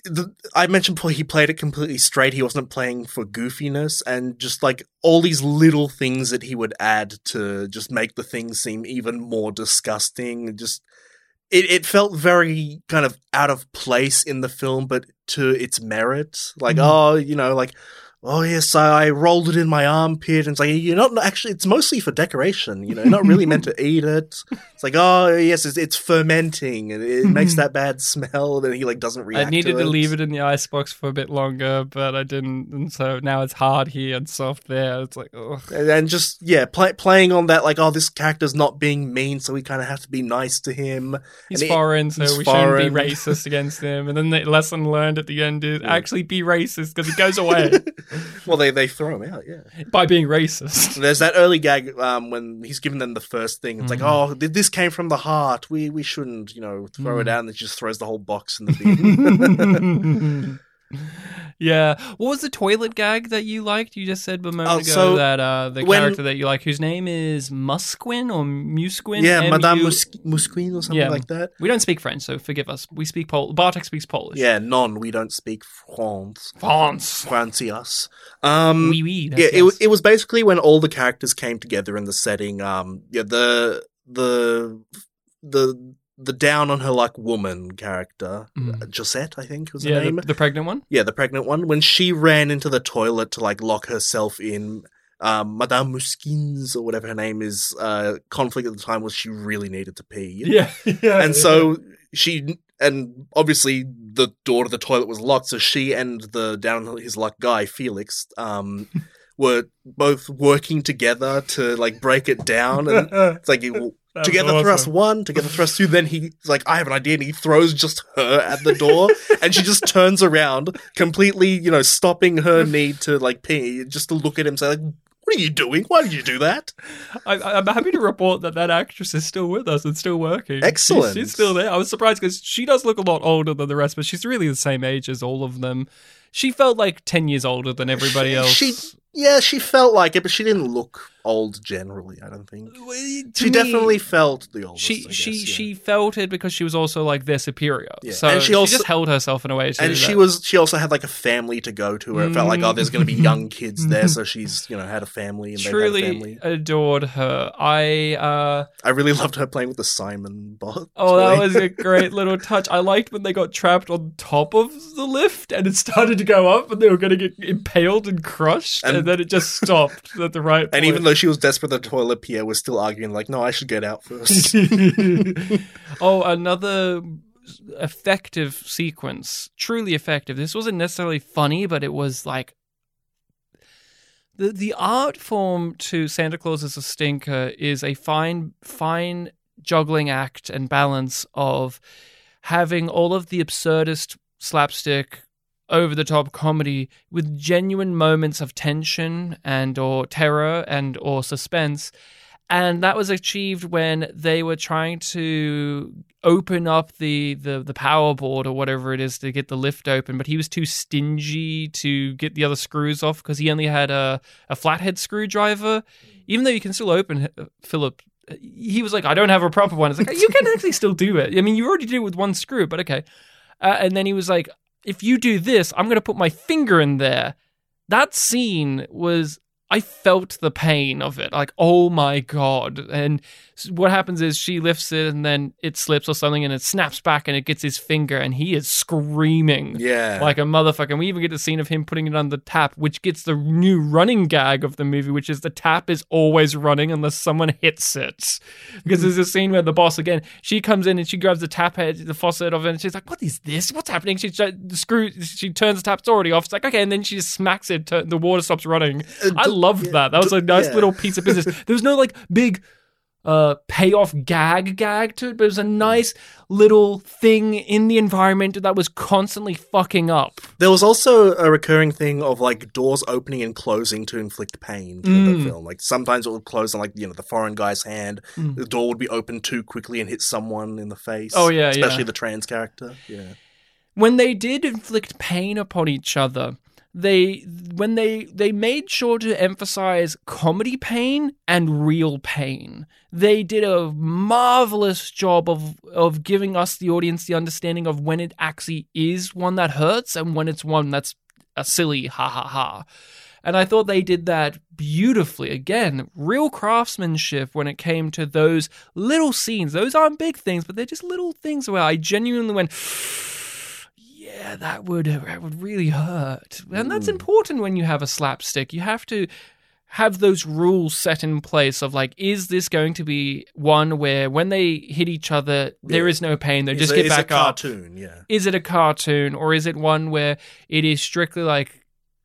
the, I mentioned before he played it completely straight. He wasn't playing for goofiness, and just like all these little things that he would add to just make the thing seem even more disgusting. Just it, it felt very kind of out of place in the film, but to its merit. Like, Mhm. oh, you know, like, oh yes, I, I rolled it in my armpit, and it's like you're not actually. It's mostly for decoration. You know, not really meant to [laughs] eat it. It's like, oh yes, it's, it's fermenting, and it [laughs] makes that bad smell. And then he like doesn't react. I needed to, to, leave it in the icebox for a bit longer, but I didn't, and so now it's hard here and soft there. It's like, oh, And then just yeah, play, playing on that, like, oh, this character's not being mean, so we kind of have to be nice to him. He's And it- foreign, so he's we foreign. shouldn't be racist against him. And then the lesson learned at the end is [laughs] actually be racist because he goes away well, they they throw him out, yeah. by being racist. There's that early gag um, when he's giving them the first thing. It's Mhm. like, oh, this came from the heart. We we shouldn't, you know, throw it Mm. out. And it just throws the whole box in the bin. [laughs] [laughs] [laughs] yeah. What was the toilet gag that you liked? You just said a moment Oh, ago so that uh, the when- character that you like, whose name is Musquin or Musquin. yeah, Madame M-U- Mus- Musquin or something Yeah. like that. We don't speak French, so forgive us. We speak Pol. Bartek speaks Polish. Yeah, non. We don't speak France. France. Francias. Um, Oui, oui. yeah, it, yes. it was basically when all the characters came together in the setting. Um, yeah, the the the the down on her luck woman character, Mhm. uh, Josette, I think was her yeah, name. the, the pregnant one. yeah, the pregnant one. When she ran into the toilet to like lock herself in, um, Madame Muskins or whatever her name is, uh, conflict at the time was she really needed to pee. [laughs] Yeah, yeah. And so she, and obviously the door to the toilet was locked, so she and the down on his luck guy, Felix, um, [laughs] were both working together to like break it down. And [laughs] it's like, That's together awesome. thrust one, together thrust two. Then he's like, I have an idea, and he throws just her at the door, [laughs] and she just turns around, completely, you know, stopping her need to like pee, just to look at him, say like, What are you doing? Why did you do that? I, I'm happy to report that that actress is still with us and still working. She's- Excellent. She's, still there. I was surprised because she does look a lot older than the rest, but she's really the same age as all of them. She felt like 10 years older than everybody She- else. she- Yeah, she felt like it, but she didn't look old generally. I don't think Well, she me, definitely felt the oldest. She guess, she yeah. she felt it because she was also like their superior. Yeah. So And she she, also- just held herself in a way. To and she that. was she also had like a family to go to. Where it felt like oh, there's going to be young kids there, so she's you know had a family and they had a truly family. adored her. I uh I really loved her playing with the Simon bot. oh that was a great [laughs] little touch. I liked when they got trapped on top of the lift and it started to go up and they were going to get impaled and crushed and, And- then it just [laughs] stopped at the right. And even though she was desperate the toilet, Pierre was still arguing like, "No, I should get out first. [laughs] [laughs] oh, another effective sequence. Truly effective. This wasn't necessarily funny, but it was like the the art form to Santa Claus as a stinker is a fine fine juggling act and balance of having all of the absurdist slapstick over the top comedy with genuine moments of tension and or terror and or suspense. And that was achieved when they were trying to open up the, the the power board or whatever it is to get the lift open but he was too stingy to get the other screws off because he only had a, a flathead screwdriver. Even though you can still open philip he was like i don't have a proper one. It's like you can actually still do it. I mean you already did it with one screw but okay. Uh, and then he was like if you do this i'm going to put my finger in there. That scene was I felt the pain of it. Like, oh my god! And what happens is she lifts it, and then it slips or something, and it snaps back, and it gets his finger, and he is screaming yeah, like a motherfucker. And we even get the scene of him putting it on the tap, which gets the new running gag of the movie, which is the tap is always running unless someone hits it. Because there's a scene where the boss again, she comes in and she grabs the tap head, the faucet of it, and she's like, "What is this? What's happening?" She the screw, she turns the tap, it's already off. It's like, okay, and then she just smacks it. The water stops running. Uh, I loved yeah, that. That was a nice yeah. little piece of business. [laughs] There was no like big uh payoff gag gag to it, but it was a nice little thing in the environment that was constantly fucking up. There was also a recurring thing of like doors opening and closing to inflict pain in Mm. the film. Like sometimes it would close on like you know the foreign guy's hand. Mm. The door would be opened too quickly and hit someone in the face. Oh, yeah, especially yeah. the trans character. Yeah, when they did inflict pain upon each other they when they they made sure to emphasize comedy pain and real pain they did a marvelous job of of giving us the audience the understanding of when it actually is one that hurts and when it's one that's a silly ha ha ha and I thought they did that beautifully. Again, real craftsmanship when it came to those little scenes. Those aren't big things, but they're just little things where I genuinely went, yeah, that would that would really hurt. And that's Mm. important when you have a slapstick. You have to have those rules set in place of like, is this going to be one where when they hit each other, there is no pain, they just a, get back a up? cartoon. Yeah, is it a cartoon or is it one where it is strictly like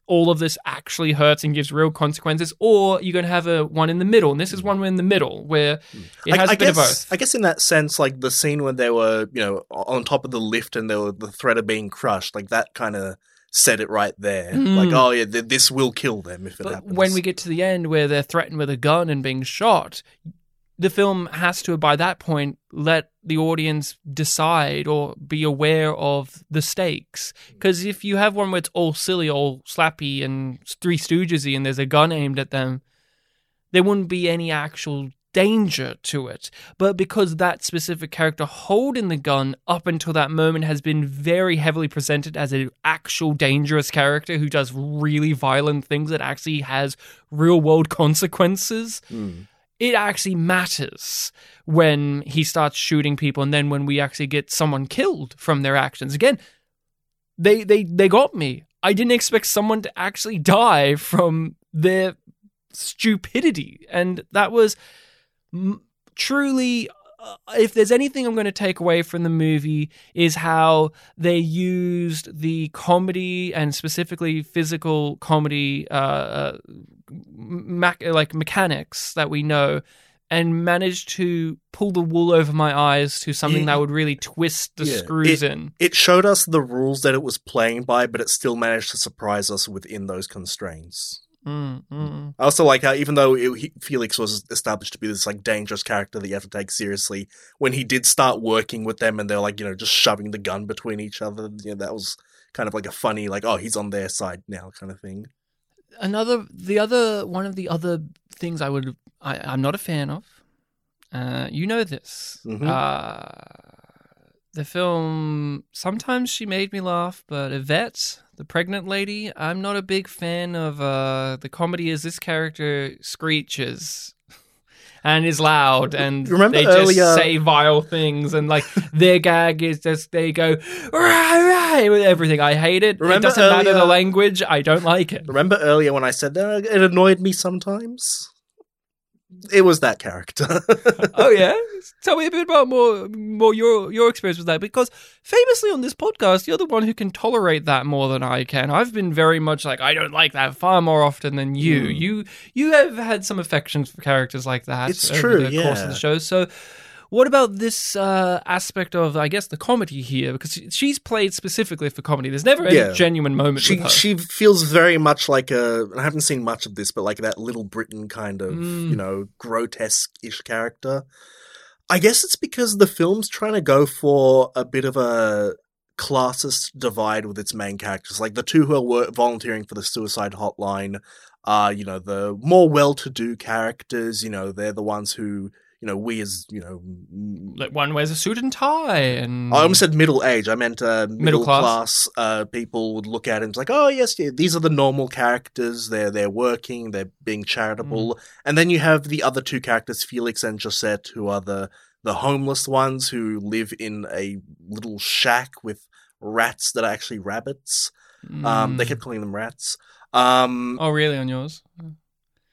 all of this actually hurts and gives real consequences or you're going to have a one in the middle and this is one in the middle where it has I a bit guess, of both I guess in that sense, like the scene when they were, you know, on top of the lift and they were the threat of being crushed, like that kind of said it right there. Mm. Like, oh yeah, th- this will kill them if it but happens. when we get to the end where they're threatened with a gun and being shot the film has to by that point let the audience decide or be aware of the stakes because if you have one where it's all silly all slappy and three stoogesy and there's a gun aimed at them there wouldn't be any actual danger to it. But because that specific character holding the gun up until that moment has been very heavily presented as an actual dangerous character who does really violent things that actually has real world [laughs] consequences, Mm. It actually matters when he starts shooting people and then when we actually get someone killed from their actions. Again, they they they got me. I didn't expect someone to actually die from their stupidity and that was m- truly if there's anything I'm going to take away from the movie is how they used the comedy and specifically physical comedy uh, uh mac- like mechanics that we know and managed to pull the wool over my eyes to something that would really twist the Yeah, screws in. It showed us the rules that it was playing by, but it still managed to surprise us within those constraints. Mm, mm. I also like how even though it, he, Felix was established to be this like dangerous character that you have to take seriously, when he did start working with them and they're like you know just shoving the gun between each other, you know that was kind of like a funny like oh he's on their side now kind of thing. Another, the other one of the other things I would, I, I'm not a fan of. Uh, you know this. Mhm. Uh, the film sometimes she made me laugh, but Yvette, the pregnant lady, I'm not a big fan of. Uh, the comedy is this character screeches. [laughs] And is loud, and Remember they just earlier- say vile things, and like their gag is just they go rah, rah, with everything. I hate it. Remember it doesn't matter the language. I don't like it. Remember earlier when I said that it annoyed me sometimes? It was that character. [laughs] oh yeah, tell me a bit about more more your your experience with that because famously on this podcast, you're the one who can tolerate that more than I can. I've been very much like I don't like that far more often than you. Hmm. You you have had some affections for characters like that. It's over true, the course of yeah. the show. So. What about this uh, aspect of, I guess, the comedy here? Because she- she's played specifically for comedy. There's never any Yeah. genuine moment she she feels very much like a. I haven't seen much of this, but like that Little Britain kind of Mm. you know grotesque-ish character. I guess it's because the film's trying to go for a bit of a classist divide with its main characters. Like the two who are volunteering for the suicide hotline are, you know, the more well-to-do characters. You know, they're the ones who, you know, we as, you know, Like one wears a suit and tie, and I almost said middle age. I meant uh, middle, Middle class. class, uh, people would look at it and be like, "Oh yes, yeah, these are the normal characters. They're they're working. They're being charitable." Mm. And then you have the other two characters, Felix and Josette, who are the the homeless ones who live in a little shack with rats that are actually rabbits. Um, they Mm. kept calling them rats. Um, Oh, really? On yours?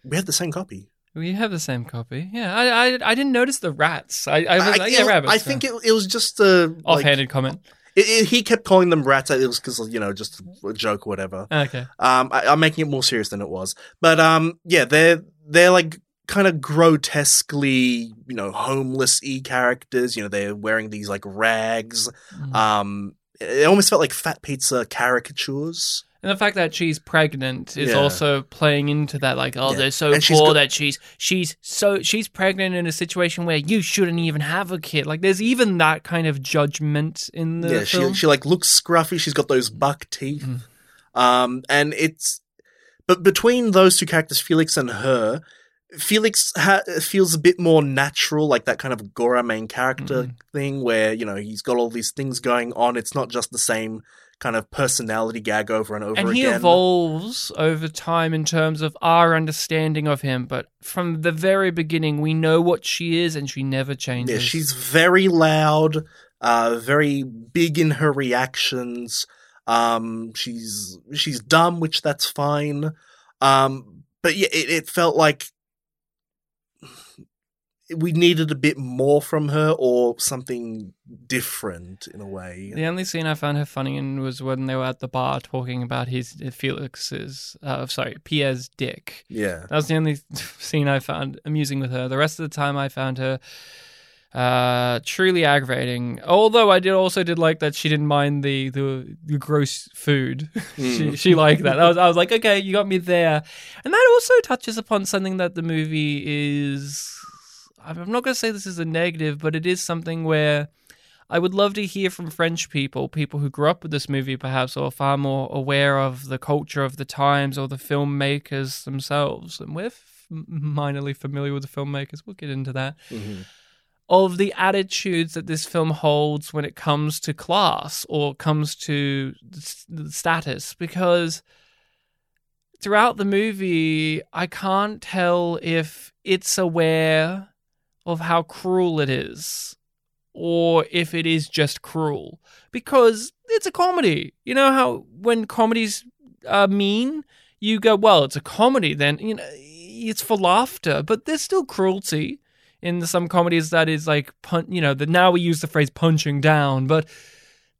we had the same copy. We have the same copy. Yeah, I I, I didn't notice the rats. I I was like, yeah, rabbits. I think it, it was just a like, offhanded comment. it, it- he kept calling them rats. It was because you know just a joke or whatever. Okay. Um, I, I'm making it more serious than it was, but um, yeah, they're they're like kind of grotesquely, you know, homeless e characters. You know, they're wearing these like rags. Mm. Um, it almost felt like fat pizza caricatures. And the fact that she's pregnant is Yeah. also playing into that, like, oh, Yeah. they're so And she's poor got- that she's she's so she's pregnant in a situation where you shouldn't even have a kid. Like, there's even that kind of judgment in the yeah, film. she she like looks scruffy. She's got those buck teeth. Mm. Um, and it's but between those two characters, Felix and her. Felix ha- feels a bit more natural, like that kind of Gora main character Mhm. thing, where you know he's got all these things going on. It's not just the same kind of personality gag over and over again. and he evolves over time in terms of our understanding of him. But from the very beginning, we know what she is, and she never changes. Yeah, she's very loud, uh, very big in her reactions. Um, she's she's dumb, which that's fine. Um, but yeah, it, it felt like we needed a bit more from her or something different in a way. The only scene I found her funny in was when they were at the bar talking about his Felix's, uh, sorry, Pierre's dick. Yeah. That was the only [laughs] scene I found amusing with her. The rest of the time, I found her uh, truly aggravating. Although I did also did like that she didn't mind the the, the gross food. [laughs] she Mm. she liked that. I was I was like, okay, you got me there. And that also touches upon something that the movie is. I'm not going to say this is a negative, but it is something where. I would love to hear from French people, people who grew up with this movie perhaps, or are far more aware of the culture of the times or the filmmakers themselves. And we're f- minorly familiar with the filmmakers. We'll get into that. Mhm. Of the attitudes that this film holds when it comes to class or comes to the status. Because throughout the movie, I can't tell if it's aware of how cruel it is or if it is just cruel because it's a comedy. You know how when comedies are mean, you go, well, it's a comedy, then you know it's for laughter, but there's still cruelty in some comedies that is like pun- you know, that now we use the phrase punching down, but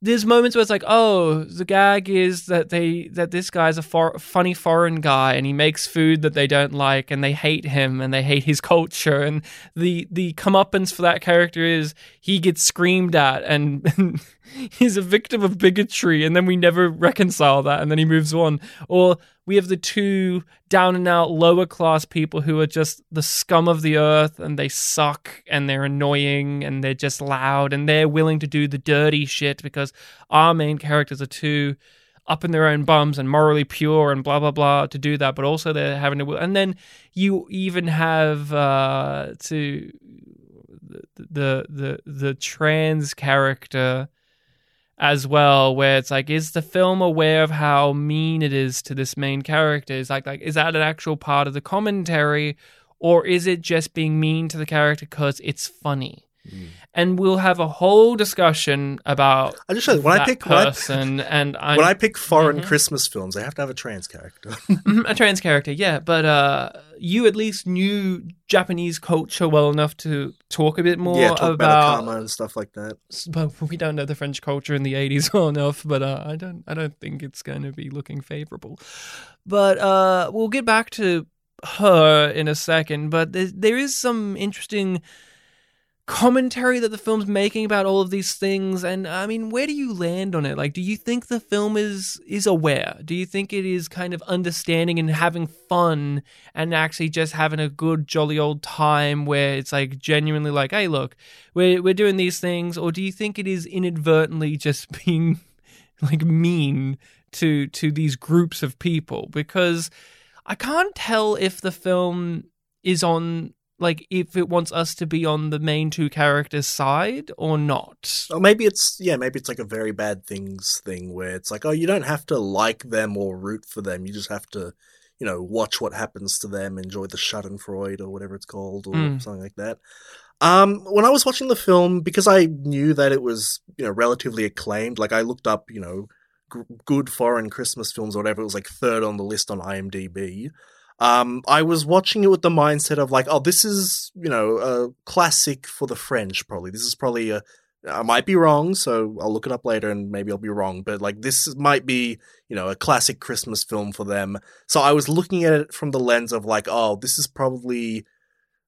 there's moments where it's like, oh, the gag is that they that this guy's a for- funny foreign guy and he makes food that they don't like and they hate him and they hate his culture. And the the comeuppance for that character is he gets screamed at and [laughs] he's a victim of bigotry. And then we never reconcile that. And then he moves on. Or we have the two down and out lower class people who are just the scum of the earth and they suck and they're annoying and they're just loud and they're willing to do the dirty shit because our main characters are too up in their own bums and morally pure and blah blah blah to do that but also they're having to and then you even have uh to the the the trans character as well where it's like is the film aware of how mean it is to this main character? Is like like is that an actual part of the commentary or is it just being mean to the character because it's funny Mm. and we'll have a whole discussion about I just when I pick when I, person [laughs] and I'm, when I pick foreign Mhm. Christmas films, they have to have a trans character. [laughs] Mhm, a trans character, yeah. But uh, you at least knew Japanese culture well enough to talk a bit more yeah, talk about, about. karma and stuff like that. but [laughs] we don't know the French culture in the eighties well enough. But uh, I don't, I don't think it's going to be looking favorable. But uh, we'll get back to her in a second. But there, there is some interesting commentary that the film's making about all of these things and i mean where do you land on it? Like do you think the film is is aware? Do you think it is kind of understanding and having fun and actually just having a good jolly old time where it's like genuinely like hey look we're, we're doing these things or do you think it is inadvertently just [laughs] being like mean to to these groups of people? Because i can't tell if the film is on like if it wants us to be on the main two characters side or not Or maybe it's yeah, maybe it's like a very bad things thing where it's like, oh, you don't have to like them or root for them. You just have to, you know, watch what happens to them, enjoy the Schadenfreude or whatever it's called, or Mm. something like that. Um, when I was watching the film, because I knew that it was, you know, relatively acclaimed, like I looked up, you know, g- good foreign Christmas films or whatever. It was like third on the list on IMDb. Um, I was watching it with the mindset of like, oh, this is, you know, a classic for the French, probably. This is probably a, I might be wrong, so I'll look it up later and maybe I'll be wrong. But like, this might be, you know, a classic Christmas film for them. So I was looking at it from the lens of like, oh, this is probably,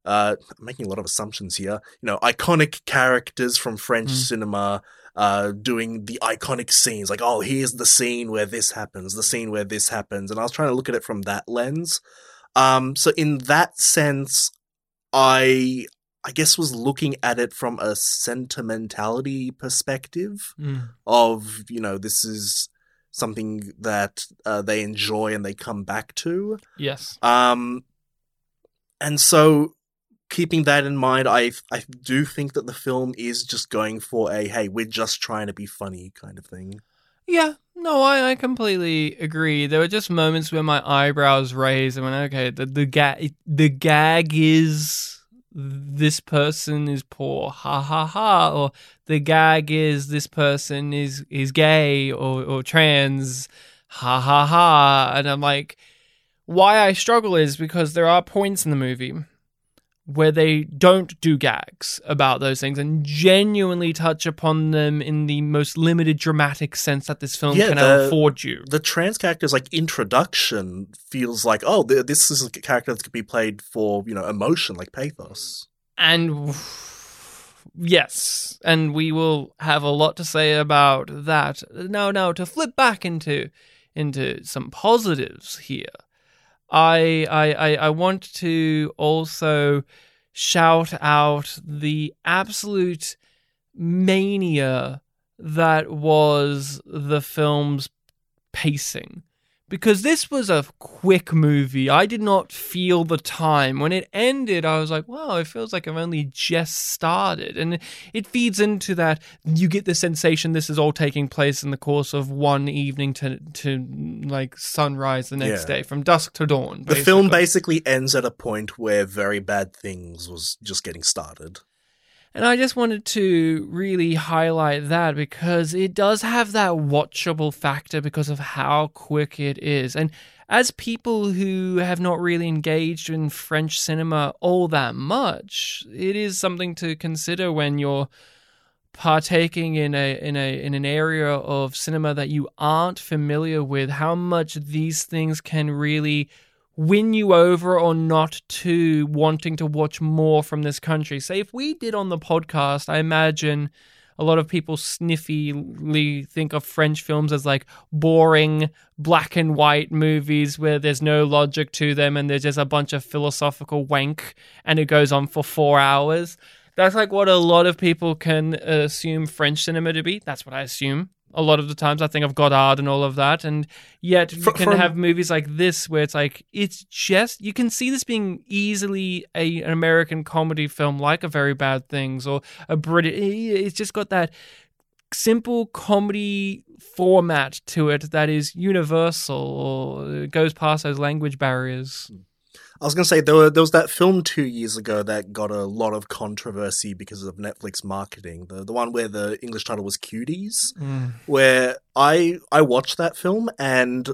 uh, I'm making a lot of assumptions here. You know, iconic characters from French Mm. cinema, uh, doing the iconic scenes. Like, oh, here's the scene where this happens, the scene where this happens, and I was trying to look at it from that lens. Um, so in that sense, I I guess was looking at it from a sentimentality perspective Mm. of you know this is something that uh, they enjoy and they come back to. yes Um, and so keeping that in mind, I I do think that the film is just going for a hey, we're just trying to be funny kind of thing. Yeah, no, I, I completely agree. There were just moments where my eyebrows raised and went, okay, the the gag the gag is this person is poor, ha ha ha, or the gag is this person is is gay or or trans, ha ha ha, and I'm like, why I struggle is because there are points in the movie where they don't do gags about those things and genuinely touch upon them in the most limited dramatic sense that this film Yeah, can the- afford you. The trans character's like introduction feels like oh, this is a character that could be played for you know emotion, like pathos. And yes, and we will have a lot to say about that. Now, now to flip back into into some positives here. I I I, want to also shout out the absolute mania that was the film's pacing. Because this was a quick movie. I did not feel the time. When it ended, I was like, wow, it feels like I've only just started. And it feeds into that. You get the sensation this is all taking place in the course of one evening to, to like sunrise the next Yeah. day, from dusk to dawn. The film basically. basically ends at a point where very bad things was just getting started. And I just wanted to really highlight that because it does have that watchable factor because of how quick it is. And as people who have not really engaged in French cinema all that much, it is something to consider when you're partaking in a in a in an area of cinema that you aren't familiar with how much these things can really win you over or not to wanting to watch more from this country. Say if we did on the podcast, I imagine a lot of people sniffily think of French films as like boring black and white movies where there's no logic to them and there's just a bunch of philosophical wank and it goes on for four hours. That's like what a lot of people can assume French cinema to be. That's what I assume. A lot of the times, I think of Godard and all of that, and yet you can from- have movies like this where it's like it's just you can see this being easily a, an American comedy film, like a Very Bad Things or a British. It's just got that simple comedy format to it that is universal or goes past those language barriers. Hmm. I was going to say there, were, there was that film two years ago that got a lot of controversy because of Netflix marketing. The the one where the English title was Cuties, mm. where I I watched that film and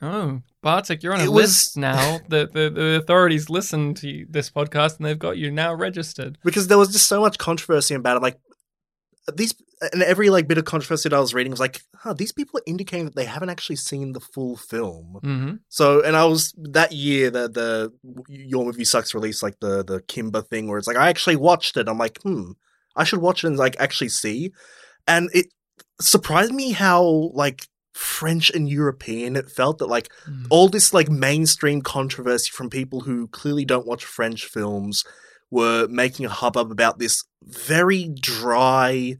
Oh, Bartek, you're on a It was- list now. [laughs] the, the the authorities listened to this podcast and they've got you now registered. because there was just so much controversy about it, like these and every like bit of controversy that I was reading was like, huh, these people are indicating that they haven't actually seen the full film. hmm So, and I was that year that the Your Movie Sucks released like the the Kimber thing where it's like I actually watched it. I'm like, hmm, I should watch it and like actually see. And it surprised me how like French and European it felt that like Mm. all this like mainstream controversy from people who clearly don't watch French films were making a hubbub about this very dry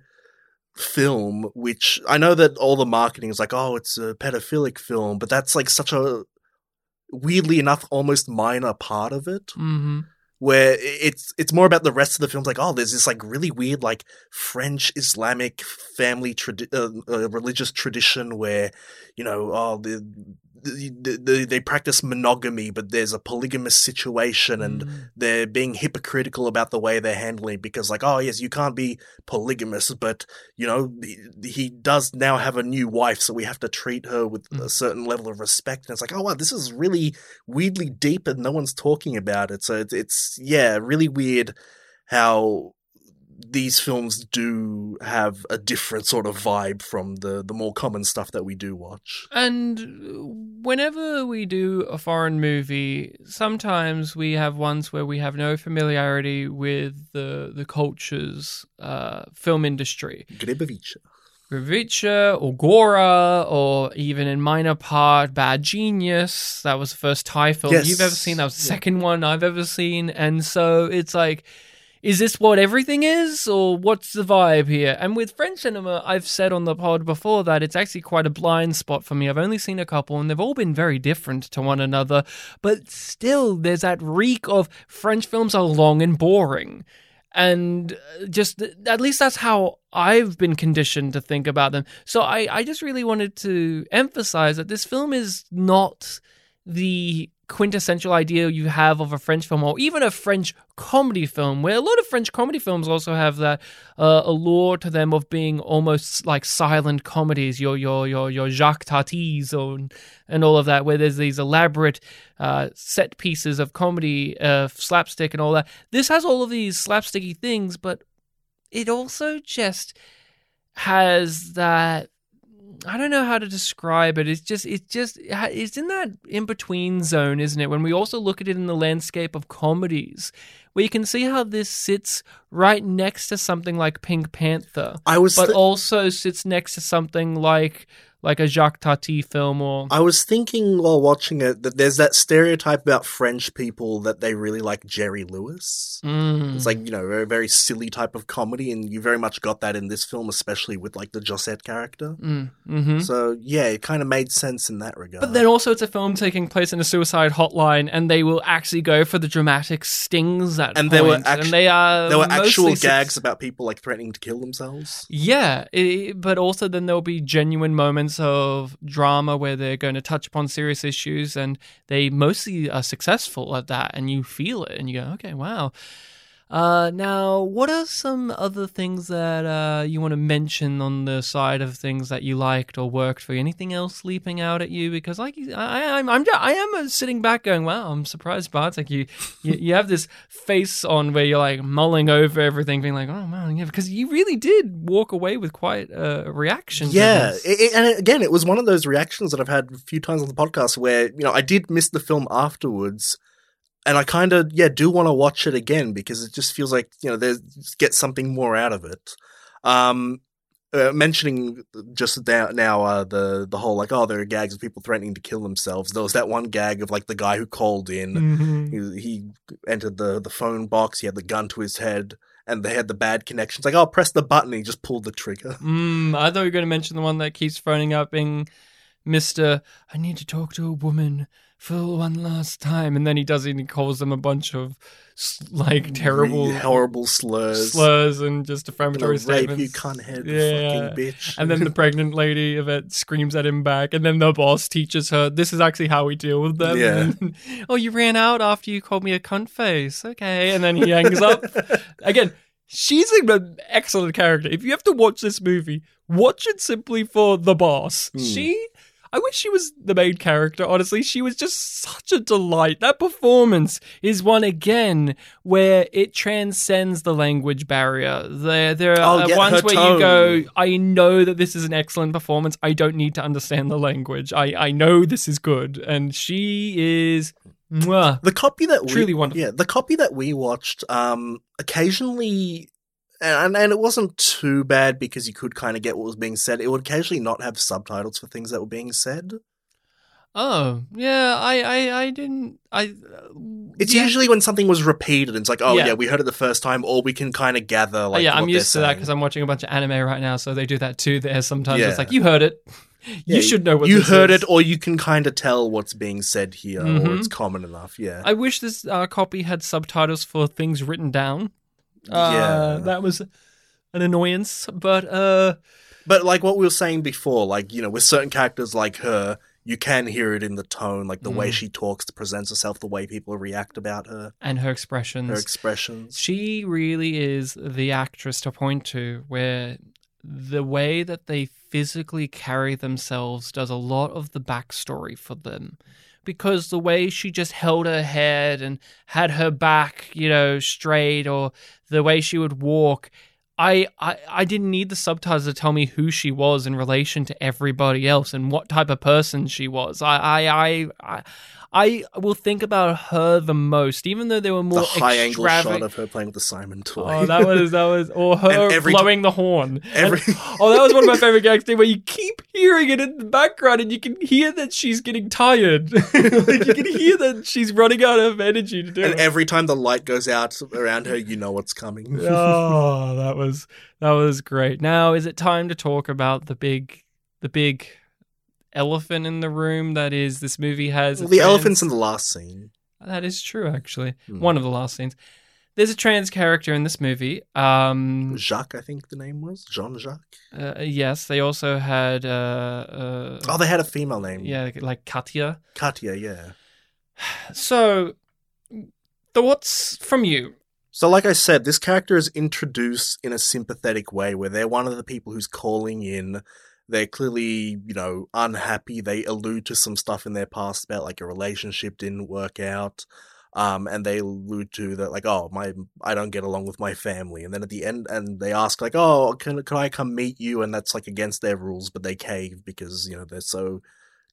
film which I know that all the marketing is like oh it's a pedophilic film but that's like such a weirdly enough almost minor part of it. Hmm where it's it's more about the rest of the films like oh there's this like really weird like french islamic family tradi- uh, uh, religious tradition where you know oh the, they practice monogamy but there's a polygamous situation and Mm. they're being hypocritical about the way they're handling it because like oh yes you can't be polygamous but you know he, does now have a new wife so we have to treat her with a Mm. certain level of respect and it's like oh wow this is really weirdly deep and no one's talking about it so it's, it's yeah really weird how these films do have a different sort of vibe from the the more common stuff that we do watch And whenever we do a foreign movie, sometimes we have ones where we have no familiarity with the the culture's uh, film industry. Gribovica. Gravica or Gora, or even in minor part, Bad Genius. That was the first Thai film Yes. you've ever seen. That was the Yeah. second one I've ever seen. And so it's like, is this what everything is, or what's the vibe here? And with French cinema, I've said on the pod before that it's actually quite a blind spot for me. I've only seen a couple, and they've all been very different to one another. But still, there's that reek of French films are long and boring and uh, just at least that's how I've been conditioned to think about them. So I, I just really wanted to emphasize that this film is not the quintessential idea you have of a French film or even a French comedy film, where a lot of French comedy films also have that uh, allure to them of being almost like silent comedies, your your your your Jacques Tati's or and all of that, where there's these elaborate uh, set pieces of comedy, uh, slapstick, and all that. This has all of these slapsticky things, but it also just has that. I don't know how to describe it. It's just, it's just, it's in that in between zone, isn't it? When we also look at it in the landscape of comedies, where you can see how this sits right next to something like Pink Panther, I was but thi- also sits next to something like like a Jacques Tati film or I was thinking while watching it that there's that stereotype about French people that they really like Jerry Lewis. Mm. It's like, you know, a very silly type of comedy, and you very much got that in this film, especially with like the Josette character. Mm, hmm So yeah, it kind of made sense in that regard. But then also, it's a film taking place in a suicide hotline, and they will actually go for the dramatic stings at And there were actu- and they are there were actual gags about people like threatening to kill themselves. Yeah, i but also then there'll be genuine moments of drama where they're going to touch upon serious issues, and they mostly are successful at that, and you feel it, and you go, okay, wow. Uh, now, what are some other things that uh, you want to mention on the side of things that you liked or worked for? Anything else leaping out at you? Because, like, I, I- I'm, I'm, I am uh, sitting back going, "Wow, I'm surprised, Bart." Like, you, you, you have this face on where you're like mulling over everything, being like, "Oh man, yeah," because you really did walk away with quite a reaction. Yeah, it, it- and again, it was one of those reactions that I've had a few times on the podcast where you know I did miss the film afterwards, and I kind of yeah do want to watch it again because it just feels like you know there's get something more out of it. Um, uh, mentioning just now, now uh, the the whole like oh there are gags of people threatening to kill themselves. There was that one gag of like the guy who called in. Mhm. He, he entered the the phone box. He had the gun to his head, and they had the bad connections. Like oh press the button. He just pulled the trigger. [laughs] Mm, I thought you were going to mention the one that keeps phoning up being Mr. I need to talk to a woman for one last time. And then he does it and he calls them a bunch of like terrible Really horrible slurs. slurs and just defamatory rape statements. you, cunt head, Yeah. fucking bitch. And then the pregnant lady of it screams at him back, and then the boss teaches her this is actually how we deal with them. Yeah. Then, [laughs] oh, you ran out after you called me a cunt face. Okay, and then he hangs up. [laughs] Again, she's an excellent character. If you have to watch this movie, watch it simply for the boss. Hmm. She. I wish she was the main character, honestly. She was just such a delight. That performance is one again where it transcends the language barrier. There there Oh, are yeah, ones where tone. you go, I know that this is an excellent performance. I don't need to understand the language. I, I know this is good. And she is mwah. The copy that we, Truly wonderful. Yeah, the copy that we watched, um, occasionally, and and it wasn't too bad because you could kind of get what was being said. It would occasionally not have subtitles for things that were being said. Oh, yeah, I, I, I didn't I It's yeah. usually when something was repeated. It's like, oh yeah, Yeah. we heard it the first time, or we can kind of gather. Oh, Like, yeah, I'm used to that because I'm watching a bunch of anime right now, so they do that too. There sometimes Yeah. it's like you heard it, you should know what you heard is. it, or you can kind of tell what's being said here, or Mhm. it's common enough. Yeah, I wish this uh, copy had subtitles for things written down. Uh, yeah. that was an annoyance, but uh, But like what we were saying before, like you know, with certain characters like her, you can hear it in the tone, like the way Mm. she talks, presents herself, the way people react about her, and her expressions. her expressions. She really is the actress to point to where the way that they physically carry themselves does a lot of the backstory for them. Because the way she just held her head and had her back, you know, straight, or the way she would walk, I, I, I didn't need the subtitles to tell me who she was in relation to everybody else and what type of person she was. I, I, I, I, will think about her the most, even though there were more the high angle extravagant- shot of her playing with the Simon toy. Oh, that was that was, or [laughs] her blowing the horn. every And- [laughs] oh, that was one of my favorite [laughs] gags too, where you keep hearing it in the background, and you can hear that she's getting tired. like you can hear that she's running out of energy to do and it. every time the light goes out around her, you know what's coming. oh, that was that was great. Now, is it time to talk about the big, the big elephant in the room that is this movie has? Well, the trans- elephant's in the last scene. That is true, actually. Hmm. One of the last scenes. There's a trans character in this movie. Um, Jacques, I think the name was Jean Jacques. Uh, yes, they also had uh, uh Oh, they had a female name. yeah, like Katya. Katya. Yeah. [sighs] So, thoughts from you? So, like I said, this character is introduced in a sympathetic way where they're one of the people who's calling in. They're clearly, you know, unhappy. They allude to some stuff in their past about like a relationship didn't work out. Um, and they allude to that, like, oh, my, I don't get along with my family. And then at the end, and they ask, like, oh, can, can I come meet you? And that's like against their rules, but they cave because, you know, they're so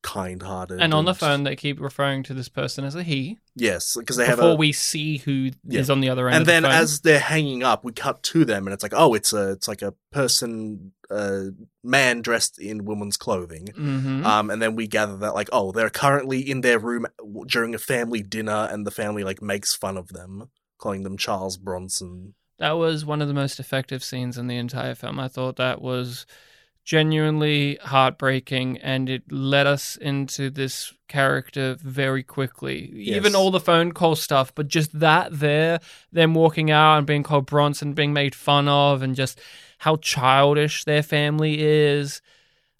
kind hearted. And on the phone, they keep referring to this person as a he Yes, because they have before a, we see who is Yeah. on the other end. and of the then phone. as they're hanging up, we cut to them, and it's like, oh, it's a, it's like a person, uh, man dressed in woman's clothing. Mhm. Um, and then we gather that like, oh, they're currently in their room during a family dinner, and the family like makes fun of them, calling them Charles Bronson. that was one of the most effective scenes in the entire film. I thought that was genuinely heartbreaking and it led us into this character very quickly. Even all the phone call stuff, but just that there, them walking out and being called Bronson, being made fun of, and just how childish their family is.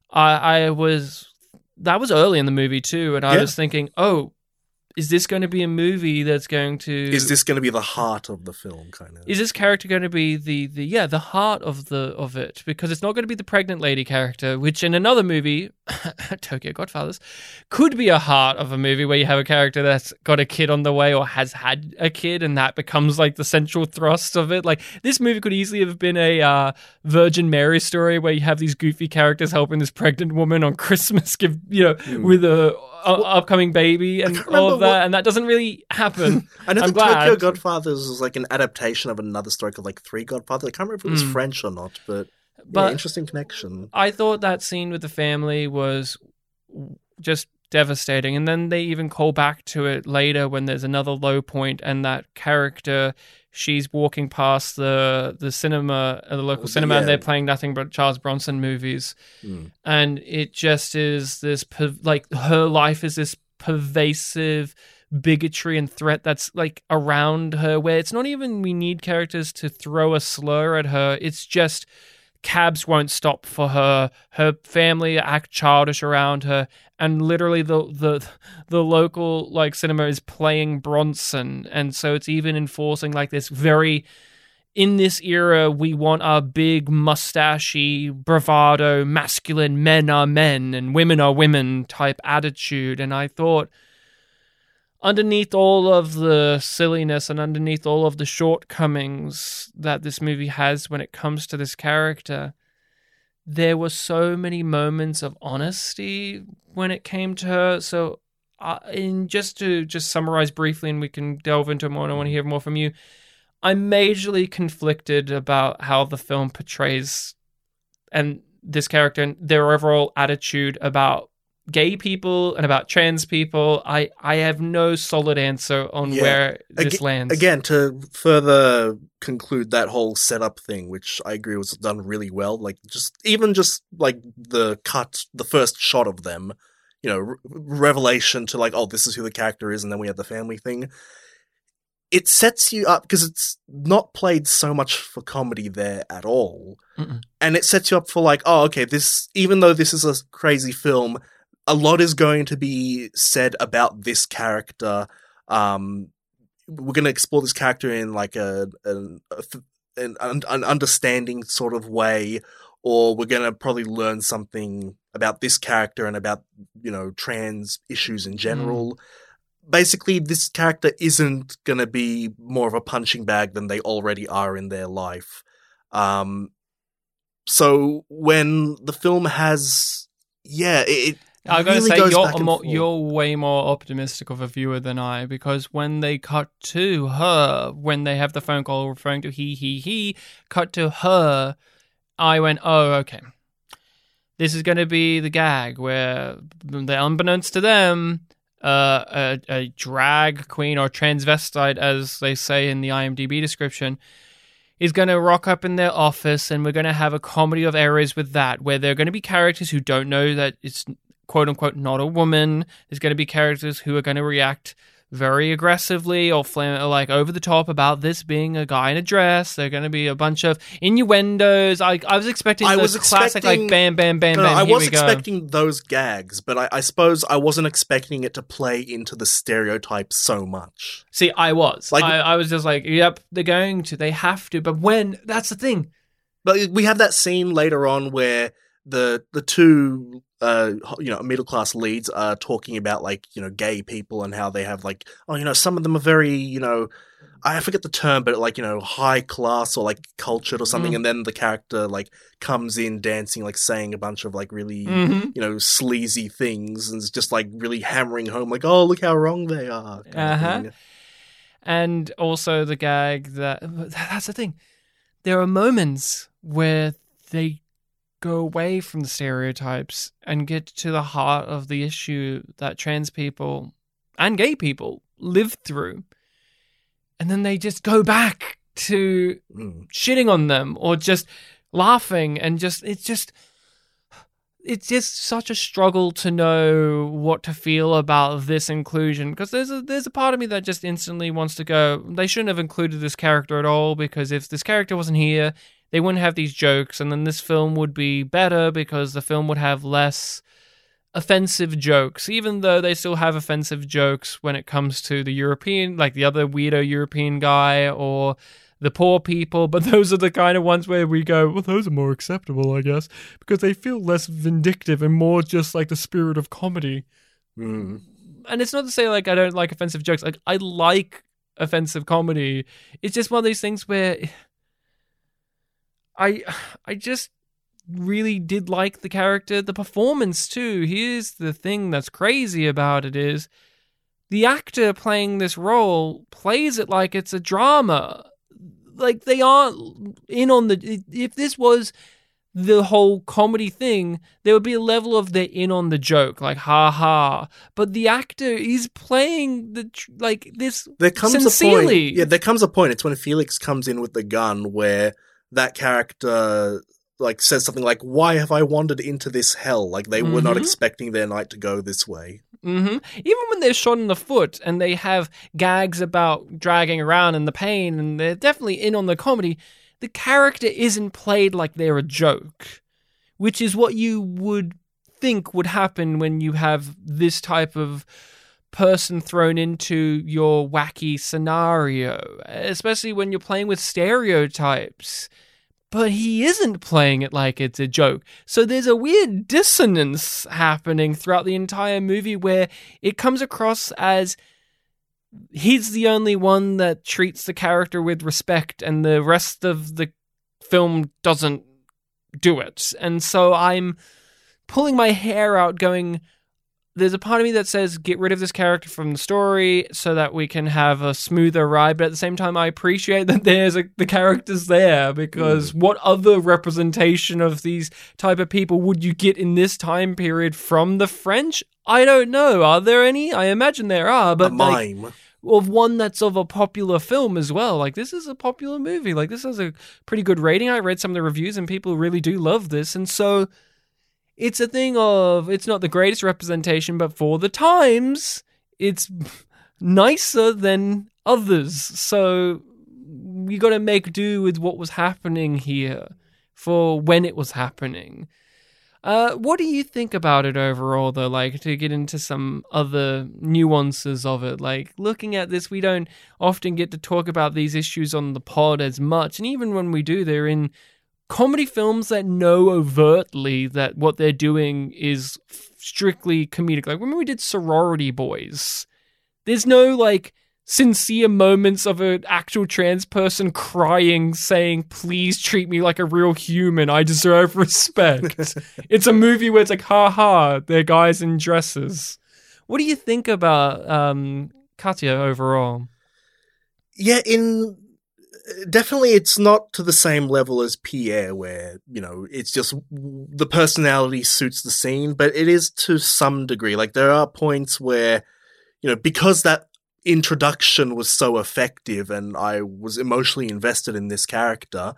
I, I was that was early in the movie too, and I Yeah. was thinking, oh, is this going to be a movie that's going to Is this going to be the heart of the film, kind of? is this character going to be the the yeah the heart of the of it because it's not going to be the pregnant lady character which in another movie [laughs] Tokyo Godfathers could be a heart of a movie where you have a character that's got a kid on the way or has had a kid and that becomes like the central thrust of it like this movie could easily have been a uh, Virgin Mary story where you have these goofy characters helping this pregnant woman on [laughs] Christmas give you know Hmm. with a, a upcoming baby and all of that what- and that doesn't really happen [laughs] I know I'm the Tokyo glad. Godfathers is like an adaptation of another story called like Three Godfathers. I can't remember if it was Mm. French or not, but But interesting connection. I thought that scene with the family was just devastating. And then they even call back to it later when there's another low point and that character she's walking past the the cinema uh, the local Oh, cinema and they're playing nothing but Charles Bronson movies Mm. and it just is this like her life is this pervasive bigotry and threat that's like around her where it's not even we need characters to throw a slur at her it's just cabs won't stop for her. Her family act childish around her. And literally the the the local like cinema is playing Bronson. And so it's even enforcing like this very in this era, we want our big, mustachy, bravado, masculine men are men and women are women type attitude. And I thought, underneath all of the silliness and underneath all of the shortcomings that this movie has when it comes to this character, there were so many moments of honesty when it came to her. So, uh, in just to just summarize briefly, and we can delve into more, and I want to hear more from you. I'm majorly conflicted about how the film portrays and this character and their overall attitude about gay people and about trans people. I I have no solid answer on Yeah. where this lands. Again, to further conclude that whole setup thing, which I agree was done really well. Like just even just like the cut, the first shot of them, you know, re- revelation to like, oh, this is who the character is, and then we have the family thing. It sets you up because it's not played so much for comedy there at all, Mm-mm. and it sets you up for like, oh, okay, this even though this is a crazy film, a lot is going to be said about this character. Um, we're going to explore this character in like a an, a an, an understanding sort of way, or we're going to probably learn something about this character and about you know trans issues in general. Basically, this character isn't going to be more of a punching bag than they already are in their life. Um, so when the film has, yeah, it, I'm going really to say you're you're way more optimistic of a viewer than I because when they cut to her, when they have the phone call referring to he, he, he, cut to her, I went, oh, okay. This is going to be the gag where, the unbeknownst to them, uh, a, a drag queen or transvestite, as they say in the IMDb description, is going to rock up in their office and we're going to have a comedy of errors with that, where there are going to be characters who don't know that it's quote unquote not a woman. There's going to be characters who are going to react very aggressively or flam- like over the top about this being a guy in a dress. There are going to be a bunch of innuendos. I, I was expecting I was classic expecting- like bam bam bam No, bam. I was we go. expecting those gags, but I, I suppose I wasn't expecting it to play into the stereotype so much. See, I was. Like- I, I was just like, yep, they're going to. They have to. But when? That's the thing. But we have that scene later on where the the two uh you know middle class leads are talking about like you know gay people and how they have like oh you know some of them are very you know I forget the term but like you know high class or like cultured or something Mm. and then the character like comes in dancing like saying a bunch of like really Mm-hmm. you know sleazy things and it's just like really hammering home like oh look how wrong they are Uh-huh. and also the gag that that's the thing. There are moments where they go away from the stereotypes and get to the heart of the issue that trans people and gay people live through. And then they just go back to Mm. shitting on them or just laughing and just it's just it's just such a struggle to know what to feel about this inclusion because there's a there's a part of me that just instantly wants to go they shouldn't have included this character at all because if this character wasn't here they wouldn't have these jokes and then this film would be better because the film would have less offensive jokes even though they still have offensive jokes when it comes to the European like the other weirdo European guy or the poor people, but [laughs] those are the kind of ones where we go, well, those are more acceptable, I guess, because they feel less vindictive and more just like the spirit of comedy. Mm. And it's not to say like I don't like offensive jokes. Like I like offensive comedy. It's just one of these things where I I just really did like the character, the performance too. Here's the thing that's crazy about it is the actor playing this role plays it like it's a drama. Like they aren't in on the if this was the whole comedy thing, there would be a level of they're in on the joke, like ha ha. But the actor is playing the like this. There comes a Sincerely. point. Yeah, there comes a point. It's when Felix comes in with the gun where that character like says something like, "Why have I wandered into this hell?" Like they were not Mhm. expecting their night to go this way. hmm Even when they're shot in the foot and they have gags about dragging around and the pain, and they're definitely in on the comedy, the character isn't played like they're a joke, which is what you would think would happen when you have this type of person thrown into your wacky scenario, especially when you're playing with stereotypes. But he isn't playing it like it's a joke. So there's a weird dissonance happening throughout the entire movie where it comes across as he's the only one that treats the character with respect and the rest of the film doesn't do it. And so I'm pulling my hair out going there's a part of me that says get rid of this character from the story so that we can have a smoother ride but at the same time i appreciate that there's a, the characters there because mm. what other representation of these type of people would you get in this time period from the french i don't know are there any i imagine there are but a like, of one that's of a popular film as well. Like this is a popular movie. Like this has a pretty good rating. I read some of the reviews and people really do love this. And so it's a thing of it's not the greatest representation, but for the times, it's nicer than others. So we got to make do with what was happening here for when it was happening. Uh, what do you think about it overall, though? Like, to get into some other nuances of it, like looking at this, we don't often get to talk about these issues on the pod as much. And even when we do, they're in comedy films that know overtly that what they're doing is strictly comedic. Like, when we did Sorority Boys, there's no like sincere moments of an actual trans person crying saying please treat me like a real human. I deserve [laughs] respect. [laughs] It's a movie where it's like ha ha they're guys in dresses. What do you think about um katya overall? Yeah, in definitely it's not to the same level as Pierre, where you know it's just the personality suits the scene, but it is to some degree. Like there are points where you know because that introduction was so effective and I was emotionally invested in this character,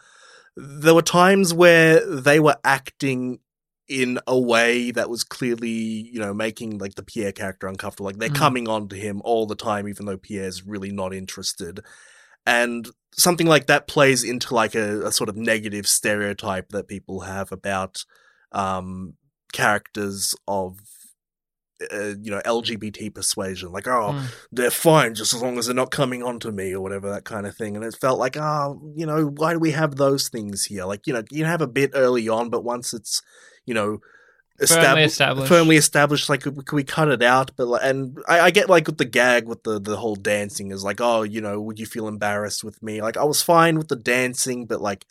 there were times where they were acting in a way that was clearly, you know, making like the Pierre character uncomfortable. Like they're Mm. coming on to him all the time, even though Pierre's really not interested. And something like that plays into like a, a sort of negative stereotype that people have about um, characters of, uh, you know, LGBT persuasion. Like, oh, Mm. they're fine just as long as they're not coming on to me or whatever, that kind of thing. And it felt like, oh, you know, why do we have those things here? Like, you know, you have a bit early on, but once it's, you know, estab- established. firmly established, like, can we cut it out? But, like, and I, I get like with the gag with the, the whole dancing is like, oh, you know, would you feel embarrassed with me? Like, I was fine with the dancing, but like,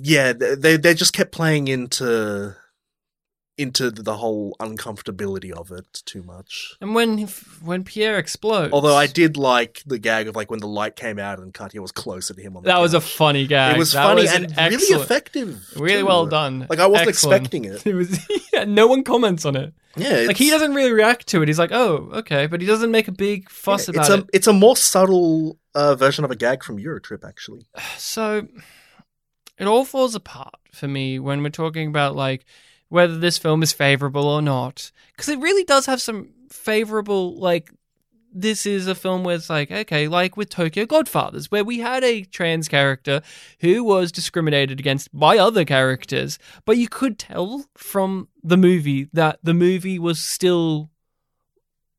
yeah, they, they just kept playing into, into the whole uncomfortability of it too much. and when when pierre explodes Although I did like the gag of like when the light came out and Katya was closer to him on the that was a funny gag It was That funny was and really effective. really too. well done Like I wasn't Excellent. expecting it. [laughs] it was [laughs] yeah, no one comments on it Yeah, like he doesn't really react to it he's like oh okay but he doesn't make a big fuss yeah, about it's it a it's a more subtle uh, version of a gag from Eurotrip actually. [sighs] so it all falls apart for me when we're talking about like whether this film is favorable or not. Because it really does have some favorable like this is a film where it's like okay like with tokyo godfathers where we had a trans character who was discriminated against by other characters but you could tell from the movie that the movie was still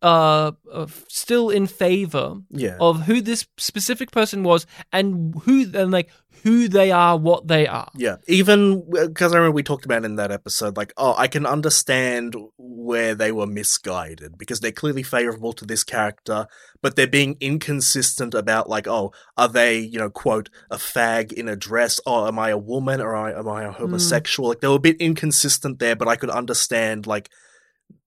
uh, uh still in favor Yeah. of who this specific person was and who and like who they are, what they are. Yeah, even because I remember we talked about in that episode, like, oh, I can understand where they were misguided because they're clearly favorable to this character, but they're being inconsistent about, like, oh, are they, you know, quote, a fag in a dress? Oh, am I a woman or am I a homosexual? Like, they were a bit inconsistent there, but I could understand, like,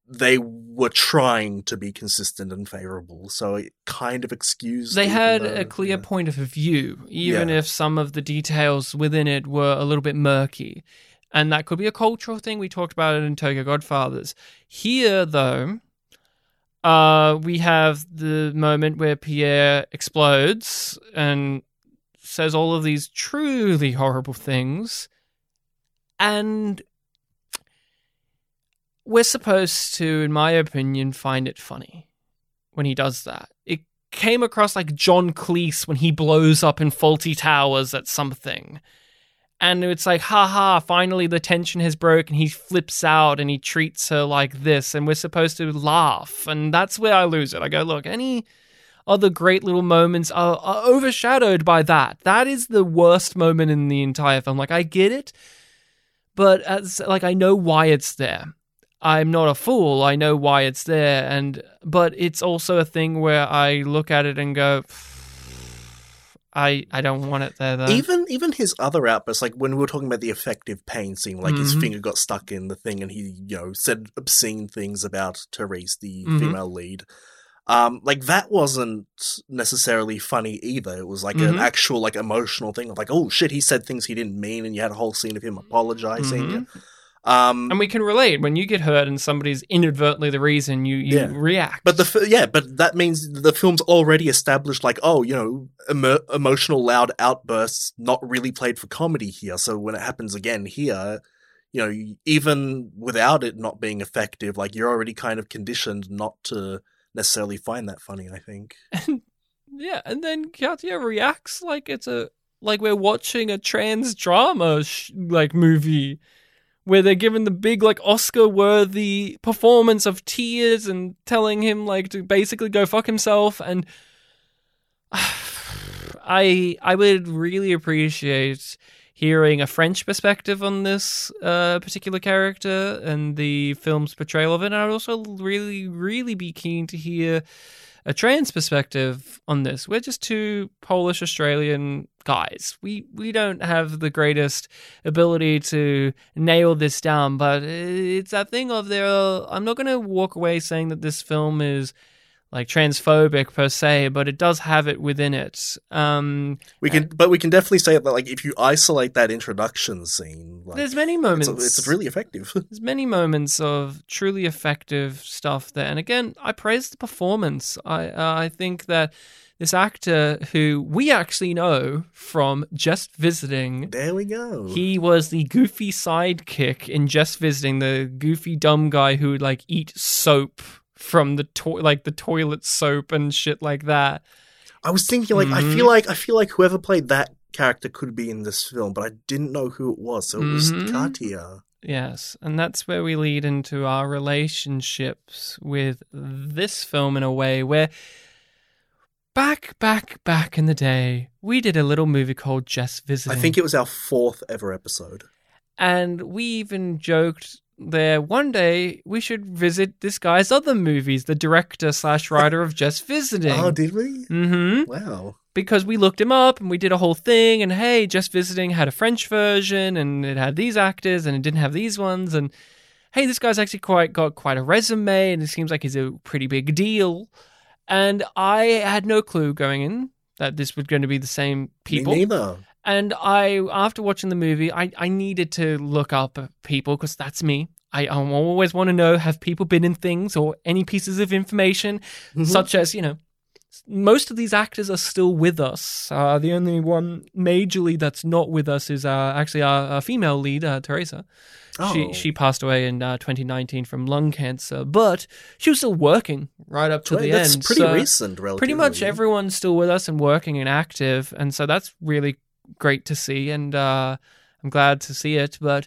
they were trying to be consistent and favorable, so it kind of excused. They had though- a clear yeah. point of view, even Yeah. if some of the details within it were a little bit murky. And that could be a cultural thing. We talked about it in Tokyo Godfathers. Here, though, uh, we have the moment where Pierre explodes and says all of these truly horrible things. And we're supposed to, in my opinion, find it funny when he does that. It came across like John Cleese when he blows up in Fawlty Towers at something. And it's like, haha, finally the tension has broken. He flips out and he treats her like this, and we're supposed to laugh. And that's where I lose it. I go, look, any other great little moments are, are overshadowed by that. That is the worst moment in the entire film. Like, I get it, but as like I know why it's there. I'm not a fool. I know why it's there, and but it's also a thing where I look at it and go, I I don't want it there though. Even even his other outbursts, like when we were talking about the effective pain scene, like his Mhm. finger got stuck in the thing, and he you know said obscene things about Therese, the Mhm. female lead. Um, like that wasn't necessarily funny either. It was like an Mhm. actual like emotional thing of like, oh shit, he said things he didn't mean, and you had a whole scene of him apologizing. Um, and we can relate when you get hurt and somebody's inadvertently the reason you you Yeah. react. But the yeah, but that means the film's already established like oh you know emo- emotional loud outbursts not really played for comedy here. So when it happens again here, you know even without it not being effective, like you're already kind of conditioned not to necessarily find that funny. I think. [laughs] yeah, and then Katya reacts like it's a like we're watching a trans drama sh- like movie where they're given the big like Oscar worthy performance of tears and telling him like to basically go fuck himself and [sighs] I I would really appreciate hearing a French perspective on this uh, particular character and the film's portrayal of it. And I'd also really, really be keen to hear a trans perspective on this. We're just two Polish Australian guys. We we don't have the greatest ability to nail this down, but it's that thing of there. I'm not going to walk away saying that this film is like transphobic per se, but it does have it within it. Um, We can, but we can definitely say that like if you isolate that introduction scene, like, there's many it's, moments. it's really effective. [laughs] There's many moments of truly effective stuff there, and again, I praise the performance. I uh, I think that this actor, who we actually know from Just Visiting, there we go. he was the goofy sidekick in Just Visiting, the goofy dumb guy who would like eat soap from the to- like the toilet soap and shit like that. I was thinking like I Mhm. feel like I feel like whoever played that character could be in this film, but I didn't know who it was, so it was Mhm. Katia. Yes, and that's where we lead into our relationships with this film in a way where back, back, back in the day, we did a little movie called Just Visiting. I think it was our fourth ever episode. and we even joked there one day we should visit this guy's other movies, the director slash writer of Just [laughs] Visiting. Oh, did we? mm-hmm Wow. because we looked him up and we did a whole thing and hey just visiting had a french version and it had these actors and it didn't have these ones and hey this guy's actually quite got quite a resume and it seems like he's a pretty big deal and i had no clue going in that this was going to be the same people Me neither. And I, after watching the movie, I, I needed to look up people because that's me. I, I always want to know have people been in things or any pieces of information, Mhm. such as, you know, most of these actors are still with us. Uh, the only one majorly that's not with us is uh, actually our, our female lead, uh, Teresa. She Oh. she she passed away in uh, 2019 from lung cancer, but she was still working right up to Well, the That's end. pretty so- recent, relatively. pretty much everyone's still with us and working and active and so that's really great to see and uh, i'm glad to see it but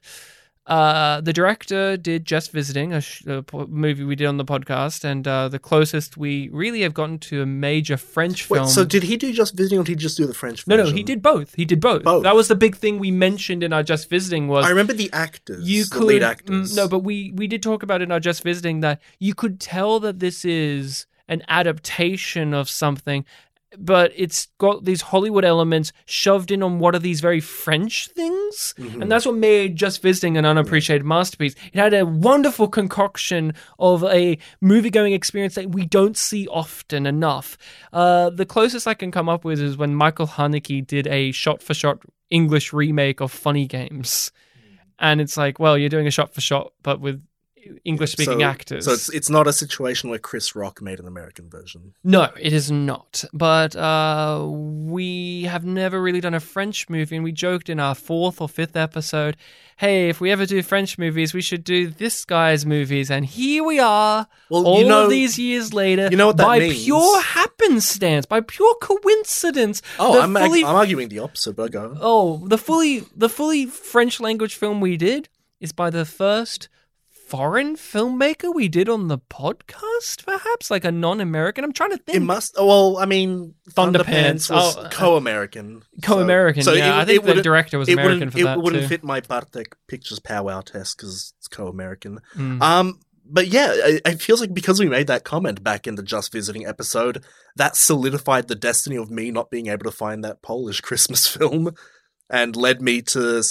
uh, the director did just visiting a, sh- a po- movie we did on the podcast and uh, the closest we really have gotten to a major french Wait, film so did he do just visiting, or did he just do the French? no no he did both he did both. Both. that was the big thing we mentioned in our just visiting was I remember the actors. you the could lead mm, actors. no but we we did talk about in our just visiting that you could tell that this is an adaptation of something but it's got these hollywood elements shoved in on what are these very french things. Mhm. and that's what made just visiting an unappreciated masterpiece. It had a wonderful concoction of a movie going experience that we don't see often enough. Uh, the closest i can come up with is when michael haneke did a shot for shot english remake of funny games. And it's like, well, you're doing a shot for shot, but with English speaking so, actors. So it's it's not a situation where Chris Rock made an American version. No, it is not. But uh, we have never really done a French movie, and we joked in our fourth or fifth episode, "Hey, if we ever do French movies, we should do this guy's movies." And here we are, Well, all you know, of these years later. you know what that by means? pure happenstance, by pure coincidence. Oh, I'm, fully, I'm arguing the opposite, but go. oh, the fully the fully French language film we did is by the first foreign filmmaker we did on the podcast, perhaps like a non-American. I'm trying to think. It must. Well, I mean, Thunderpants. Thunderpants was Oh, uh, co-American. Co-American, yeah. I think the director was American for it that wouldn't too. fit my Bartek Pictures powwow test because it's co-American. Mm. Um, but yeah, it, it feels like because we made that comment back in the Just Visiting episode, that solidified the destiny of me not being able to find that Polish Christmas [laughs] film, and led me to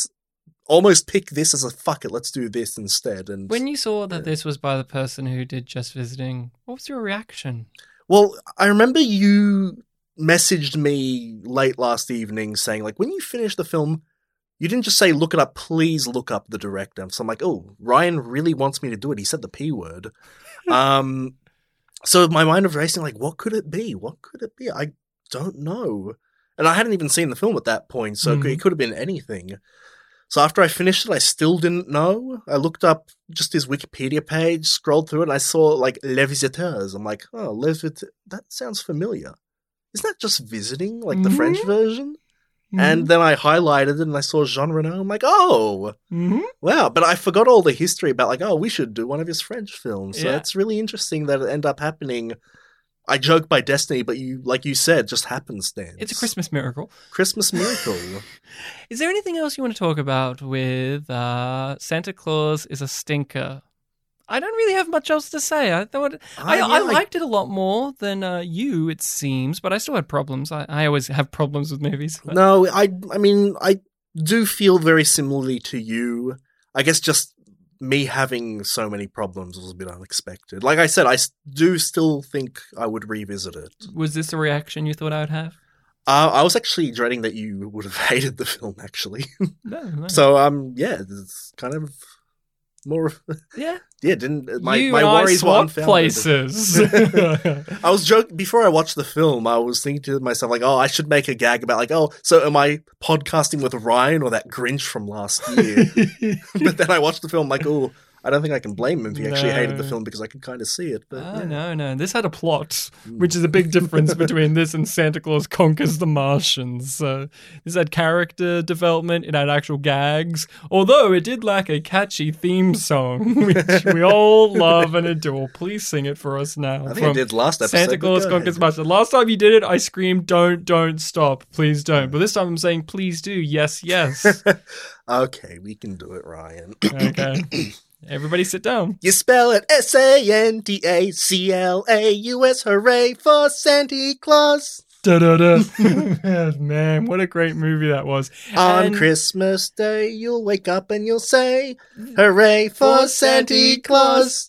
almost pick this as a fuck it, let's do this instead. And When you saw that this was by the person who did Just Visiting, what was your reaction? Well, I remember you messaged me late last evening saying, like, when you finish the film, you didn't just say, look it up, please look up the director. So I'm like, oh, Ryan really wants me to do it. He said the P word. [laughs] um, so my mind was racing, like, what could it be? What could it be? I don't know. And I hadn't even seen the film at that point, so Mhm. it could have been anything. So after I finished it, I still didn't know. I looked up just his Wikipedia page, scrolled through it, and I saw like Les Visiteurs. I'm like, oh, Les Visiteurs, that sounds familiar. Isn't that just visiting, like the French Mhm. version? Mm-hmm. And then I highlighted it and I saw Jean Reno. I'm like, oh, Mhm. wow. But I forgot all the history about like, oh, we should do one of his French films. So Yeah. it's really interesting that it ended up happening. I joke by destiny, but you, like you said, just happenstance. it's a Christmas miracle. Christmas [laughs] miracle. Is there anything else you want to talk about with uh, Santa Claus is a stinker? I don't really have much else to say. I thought I, Uh, I yeah, liked it a lot more than uh, you, it seems, but I still had problems. I, I always have problems with movies. but- No, I I mean I do feel very similarly to you. I guess just me having so many problems was a bit unexpected. Like I said, I do still think I would revisit it. Was this a reaction you thought I would have? Uh, I was actually dreading that you would have [laughs] hated the film, actually. No, no. so um, yeah, it's kind of more. yeah, [laughs] Yeah, didn't uh, my you my and worries I were places. [laughs] [laughs] I was joking before I watched the film. I was thinking to myself, like, "Oh, I should make a gag about, like, oh, so am I podcasting with Ryan or that Grinch from last year?" but then I watched the film, like, oh, I don't think I can blame him if he actually hated the film because I could kind of see it. But Oh, yeah. no, no. This had a plot, Mm. which is a big difference [laughs] between this and Santa Claus Conquers the Martians. So this had character development, it had actual gags, although it did lack a catchy theme song, [laughs] which we all love and adore. Please sing it for us now. I think I did last episode. Santa Claus Conquers ahead. Martians. Last time you did it, I screamed, don't, don't stop. Please don't. But this time I'm saying, please do. Yes, yes. [laughs] okay, we can do it, Ryan. Okay. [clears throat] Everybody sit down. You spell it S A N T A C L A U S. Hooray for Santa Claus! [laughs] Man, what a great movie that was. On And- Christmas Day, you'll wake up and you'll say, "Hooray for Santa Claus!"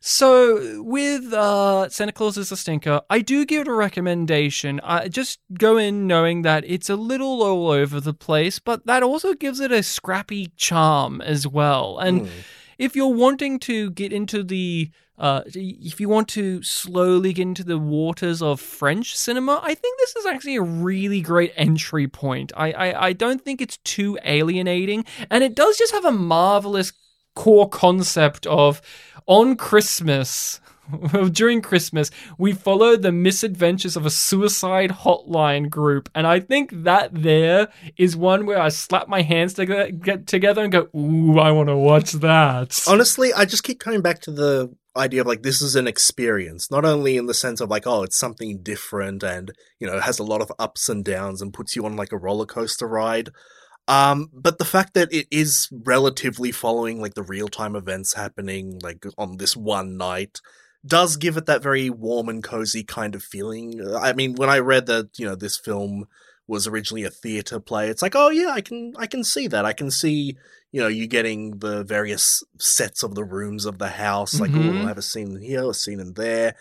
So with uh, Santa Claus is a stinker, I do give it a recommendation. I just go in knowing that it's a little all over the place, but that also gives it a scrappy charm as well. And Hmm. If you're wanting to get into the uh, if you want to slowly get into the waters of French cinema, I think this is actually a really great entry point. I, I, I don't think it's too alienating, and it does just have a marvelous core concept of on Christmas. [laughs] During Christmas, we follow the misadventures of a suicide hotline group, and I think that there is one where I slap my hands together, get together and go, "Ooh, I want to watch that." Honestly, I just keep coming back to the idea of like this is an experience, not only in the sense of like, oh, it's something different and, you know, has a lot of ups and downs and puts you on like a roller coaster ride. Um, but the fact that it is relatively following like the real time events happening like on this one night does give it that very warm and cozy kind of feeling. I mean, when I read that, you know, this film was originally a theater play, it's like, oh yeah, I can I can see that. I can see you know, you getting the various sets of the rooms of the house. Like, Mhm. oh, I have a scene here, a scene in there.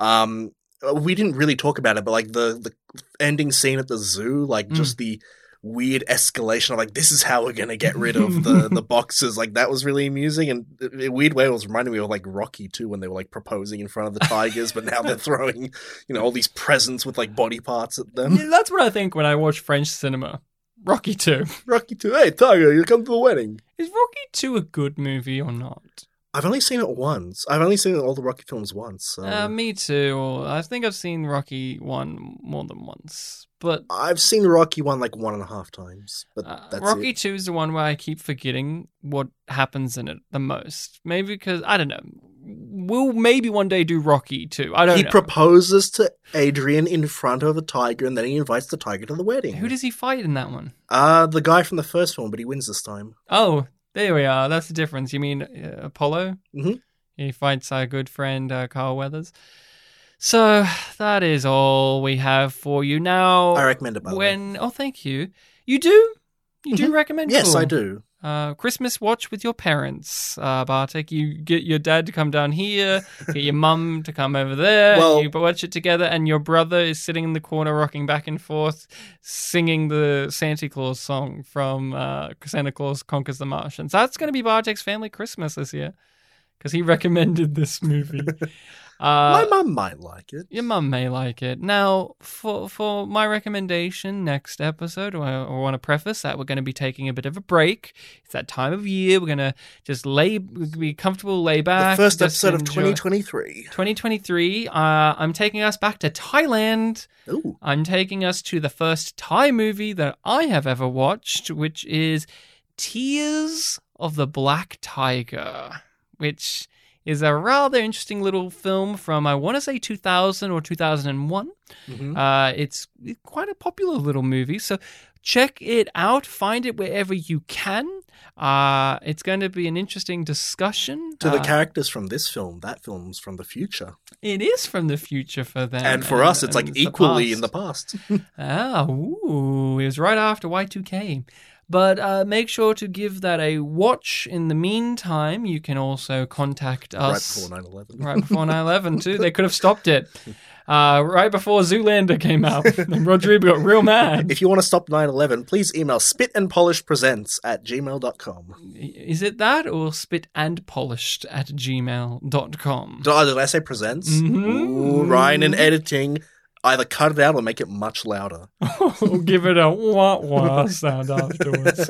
Um, uh, we didn't really talk about it, but like the the ending scene at the zoo, like Mm. just the weird escalation of like this is how we're gonna get rid of the [laughs] the boxes. Like that was really amusing, and in weird way, it was reminding me of like Rocky too when they were like proposing in front of the tigers, but now they're [laughs] throwing you know all these presents with like body parts at them. Yeah, that's what I think when I watch French cinema. Rocky 2. Rocky two, hey tiger, you come to the wedding. Is Rocky 2 a good movie or not? I've only seen it once. I've only seen all the Rocky films once. So. Uh, me too. I think I've seen Rocky 1 more than once. But I've seen Rocky one like one and a half times, but uh, that's Rocky it. 2 is the one where I keep forgetting what happens in it the most. Maybe because, I don't know. We'll maybe one day do Rocky 2. I don't know. He know. proposes to Adrian in front of a tiger, and then he invites the tiger to the wedding. Who does he fight in that one? Uh, the guy from the first film, but he wins this time. Oh, there we are. That's the difference. You mean uh, Apollo? Mhm. He fights our good friend uh, Carl Weathers. So that is all we have for you now. I recommend it. By the way. when oh, thank you. You do. You do recommend? Yes, Cool. I do. Uh, Christmas watch with your parents, uh, Bartek. You get your dad to come down here, get your mum to come over there. Well- you watch it together, and your brother is sitting in the corner, rocking back and forth, singing the Santa Claus song from uh, Santa Claus Conquers the Martians. That's going to be Bartek's family Christmas this year because he recommended this movie. [laughs] My Uh, mum might like it. your mum may like it. Now, for for my recommendation next episode, I, I want to preface that we're going to be taking a bit of a break. It's that time of year. We're going to just lay, be comfortable, lay The back. first episode of 2023. 2023. Uh, I'm taking us back to Thailand. Ooh, I'm taking us to the first Thai movie that I have ever watched, which is Tears of the Black Tiger, which is a rather interesting little film from, I want to say 2000 or 2001. Mhm. Uh, it's quite a popular little movie, so check it out. Find it wherever you can. Uh, it's going to be an interesting discussion. to the Uh, characters from this film, that film's from the future, It is from the future for them. and for us, it's like and equally in the past. [laughs] Ah, ooh, it was right after Y2K. But uh, make sure to give that a watch. In the meantime, you can also contact us. right before 9/11. right before 9/11 too. They could have stopped it. Uh, right before Zoolander came out, [laughs] and Rodrigo got real mad. If you want to stop 9/11, please email spitandpolishpresents at gmail.com. Is it that or spit and polished at gmail.com? Oh, did I say presents? Mhm. Ooh, Ryan in editing. Either cut it out or make it much louder. [laughs] Or give it a wah wah sound [laughs] afterwards.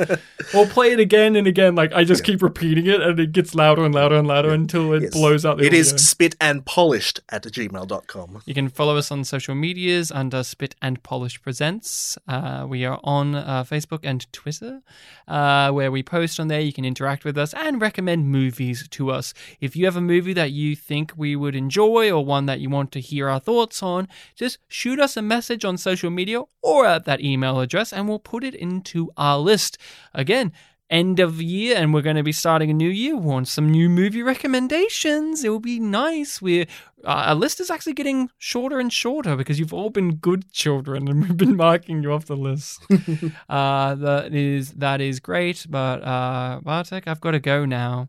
or play it again and again. Like I just keep repeating it and it gets louder and louder and louder until it Yes. blows out the It is audio. spit and polished at gmail.com. You can follow us on social medias under Spit and Polish Presents. Uh, we are on uh, Facebook and Twitter, uh, where we post on there. You can interact with us and recommend movies to us. If you have a movie that you think we would enjoy or one that you want to hear our thoughts on, just shoot us a message on social media or at that email address, and we'll put it into our list. Again, end of year and we're going to be starting a new year. We want some new movie recommendations. It will be nice. We're uh, our list is actually getting shorter and shorter because you've all been good children and we've been marking you off the list. [laughs] Uh that is that is great but uh bartek i've got to go now.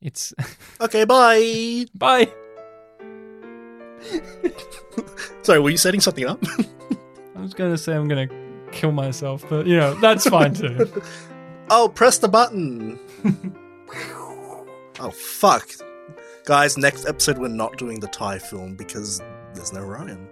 It's Okay, bye. [laughs] bye [laughs] Sorry, were you setting something up? i was going to say i'm going to kill myself but you know that's fine too [laughs] oh, press the button. [laughs] oh, fuck. Guys, next episode we're not doing the Thai film because there's no Ryan.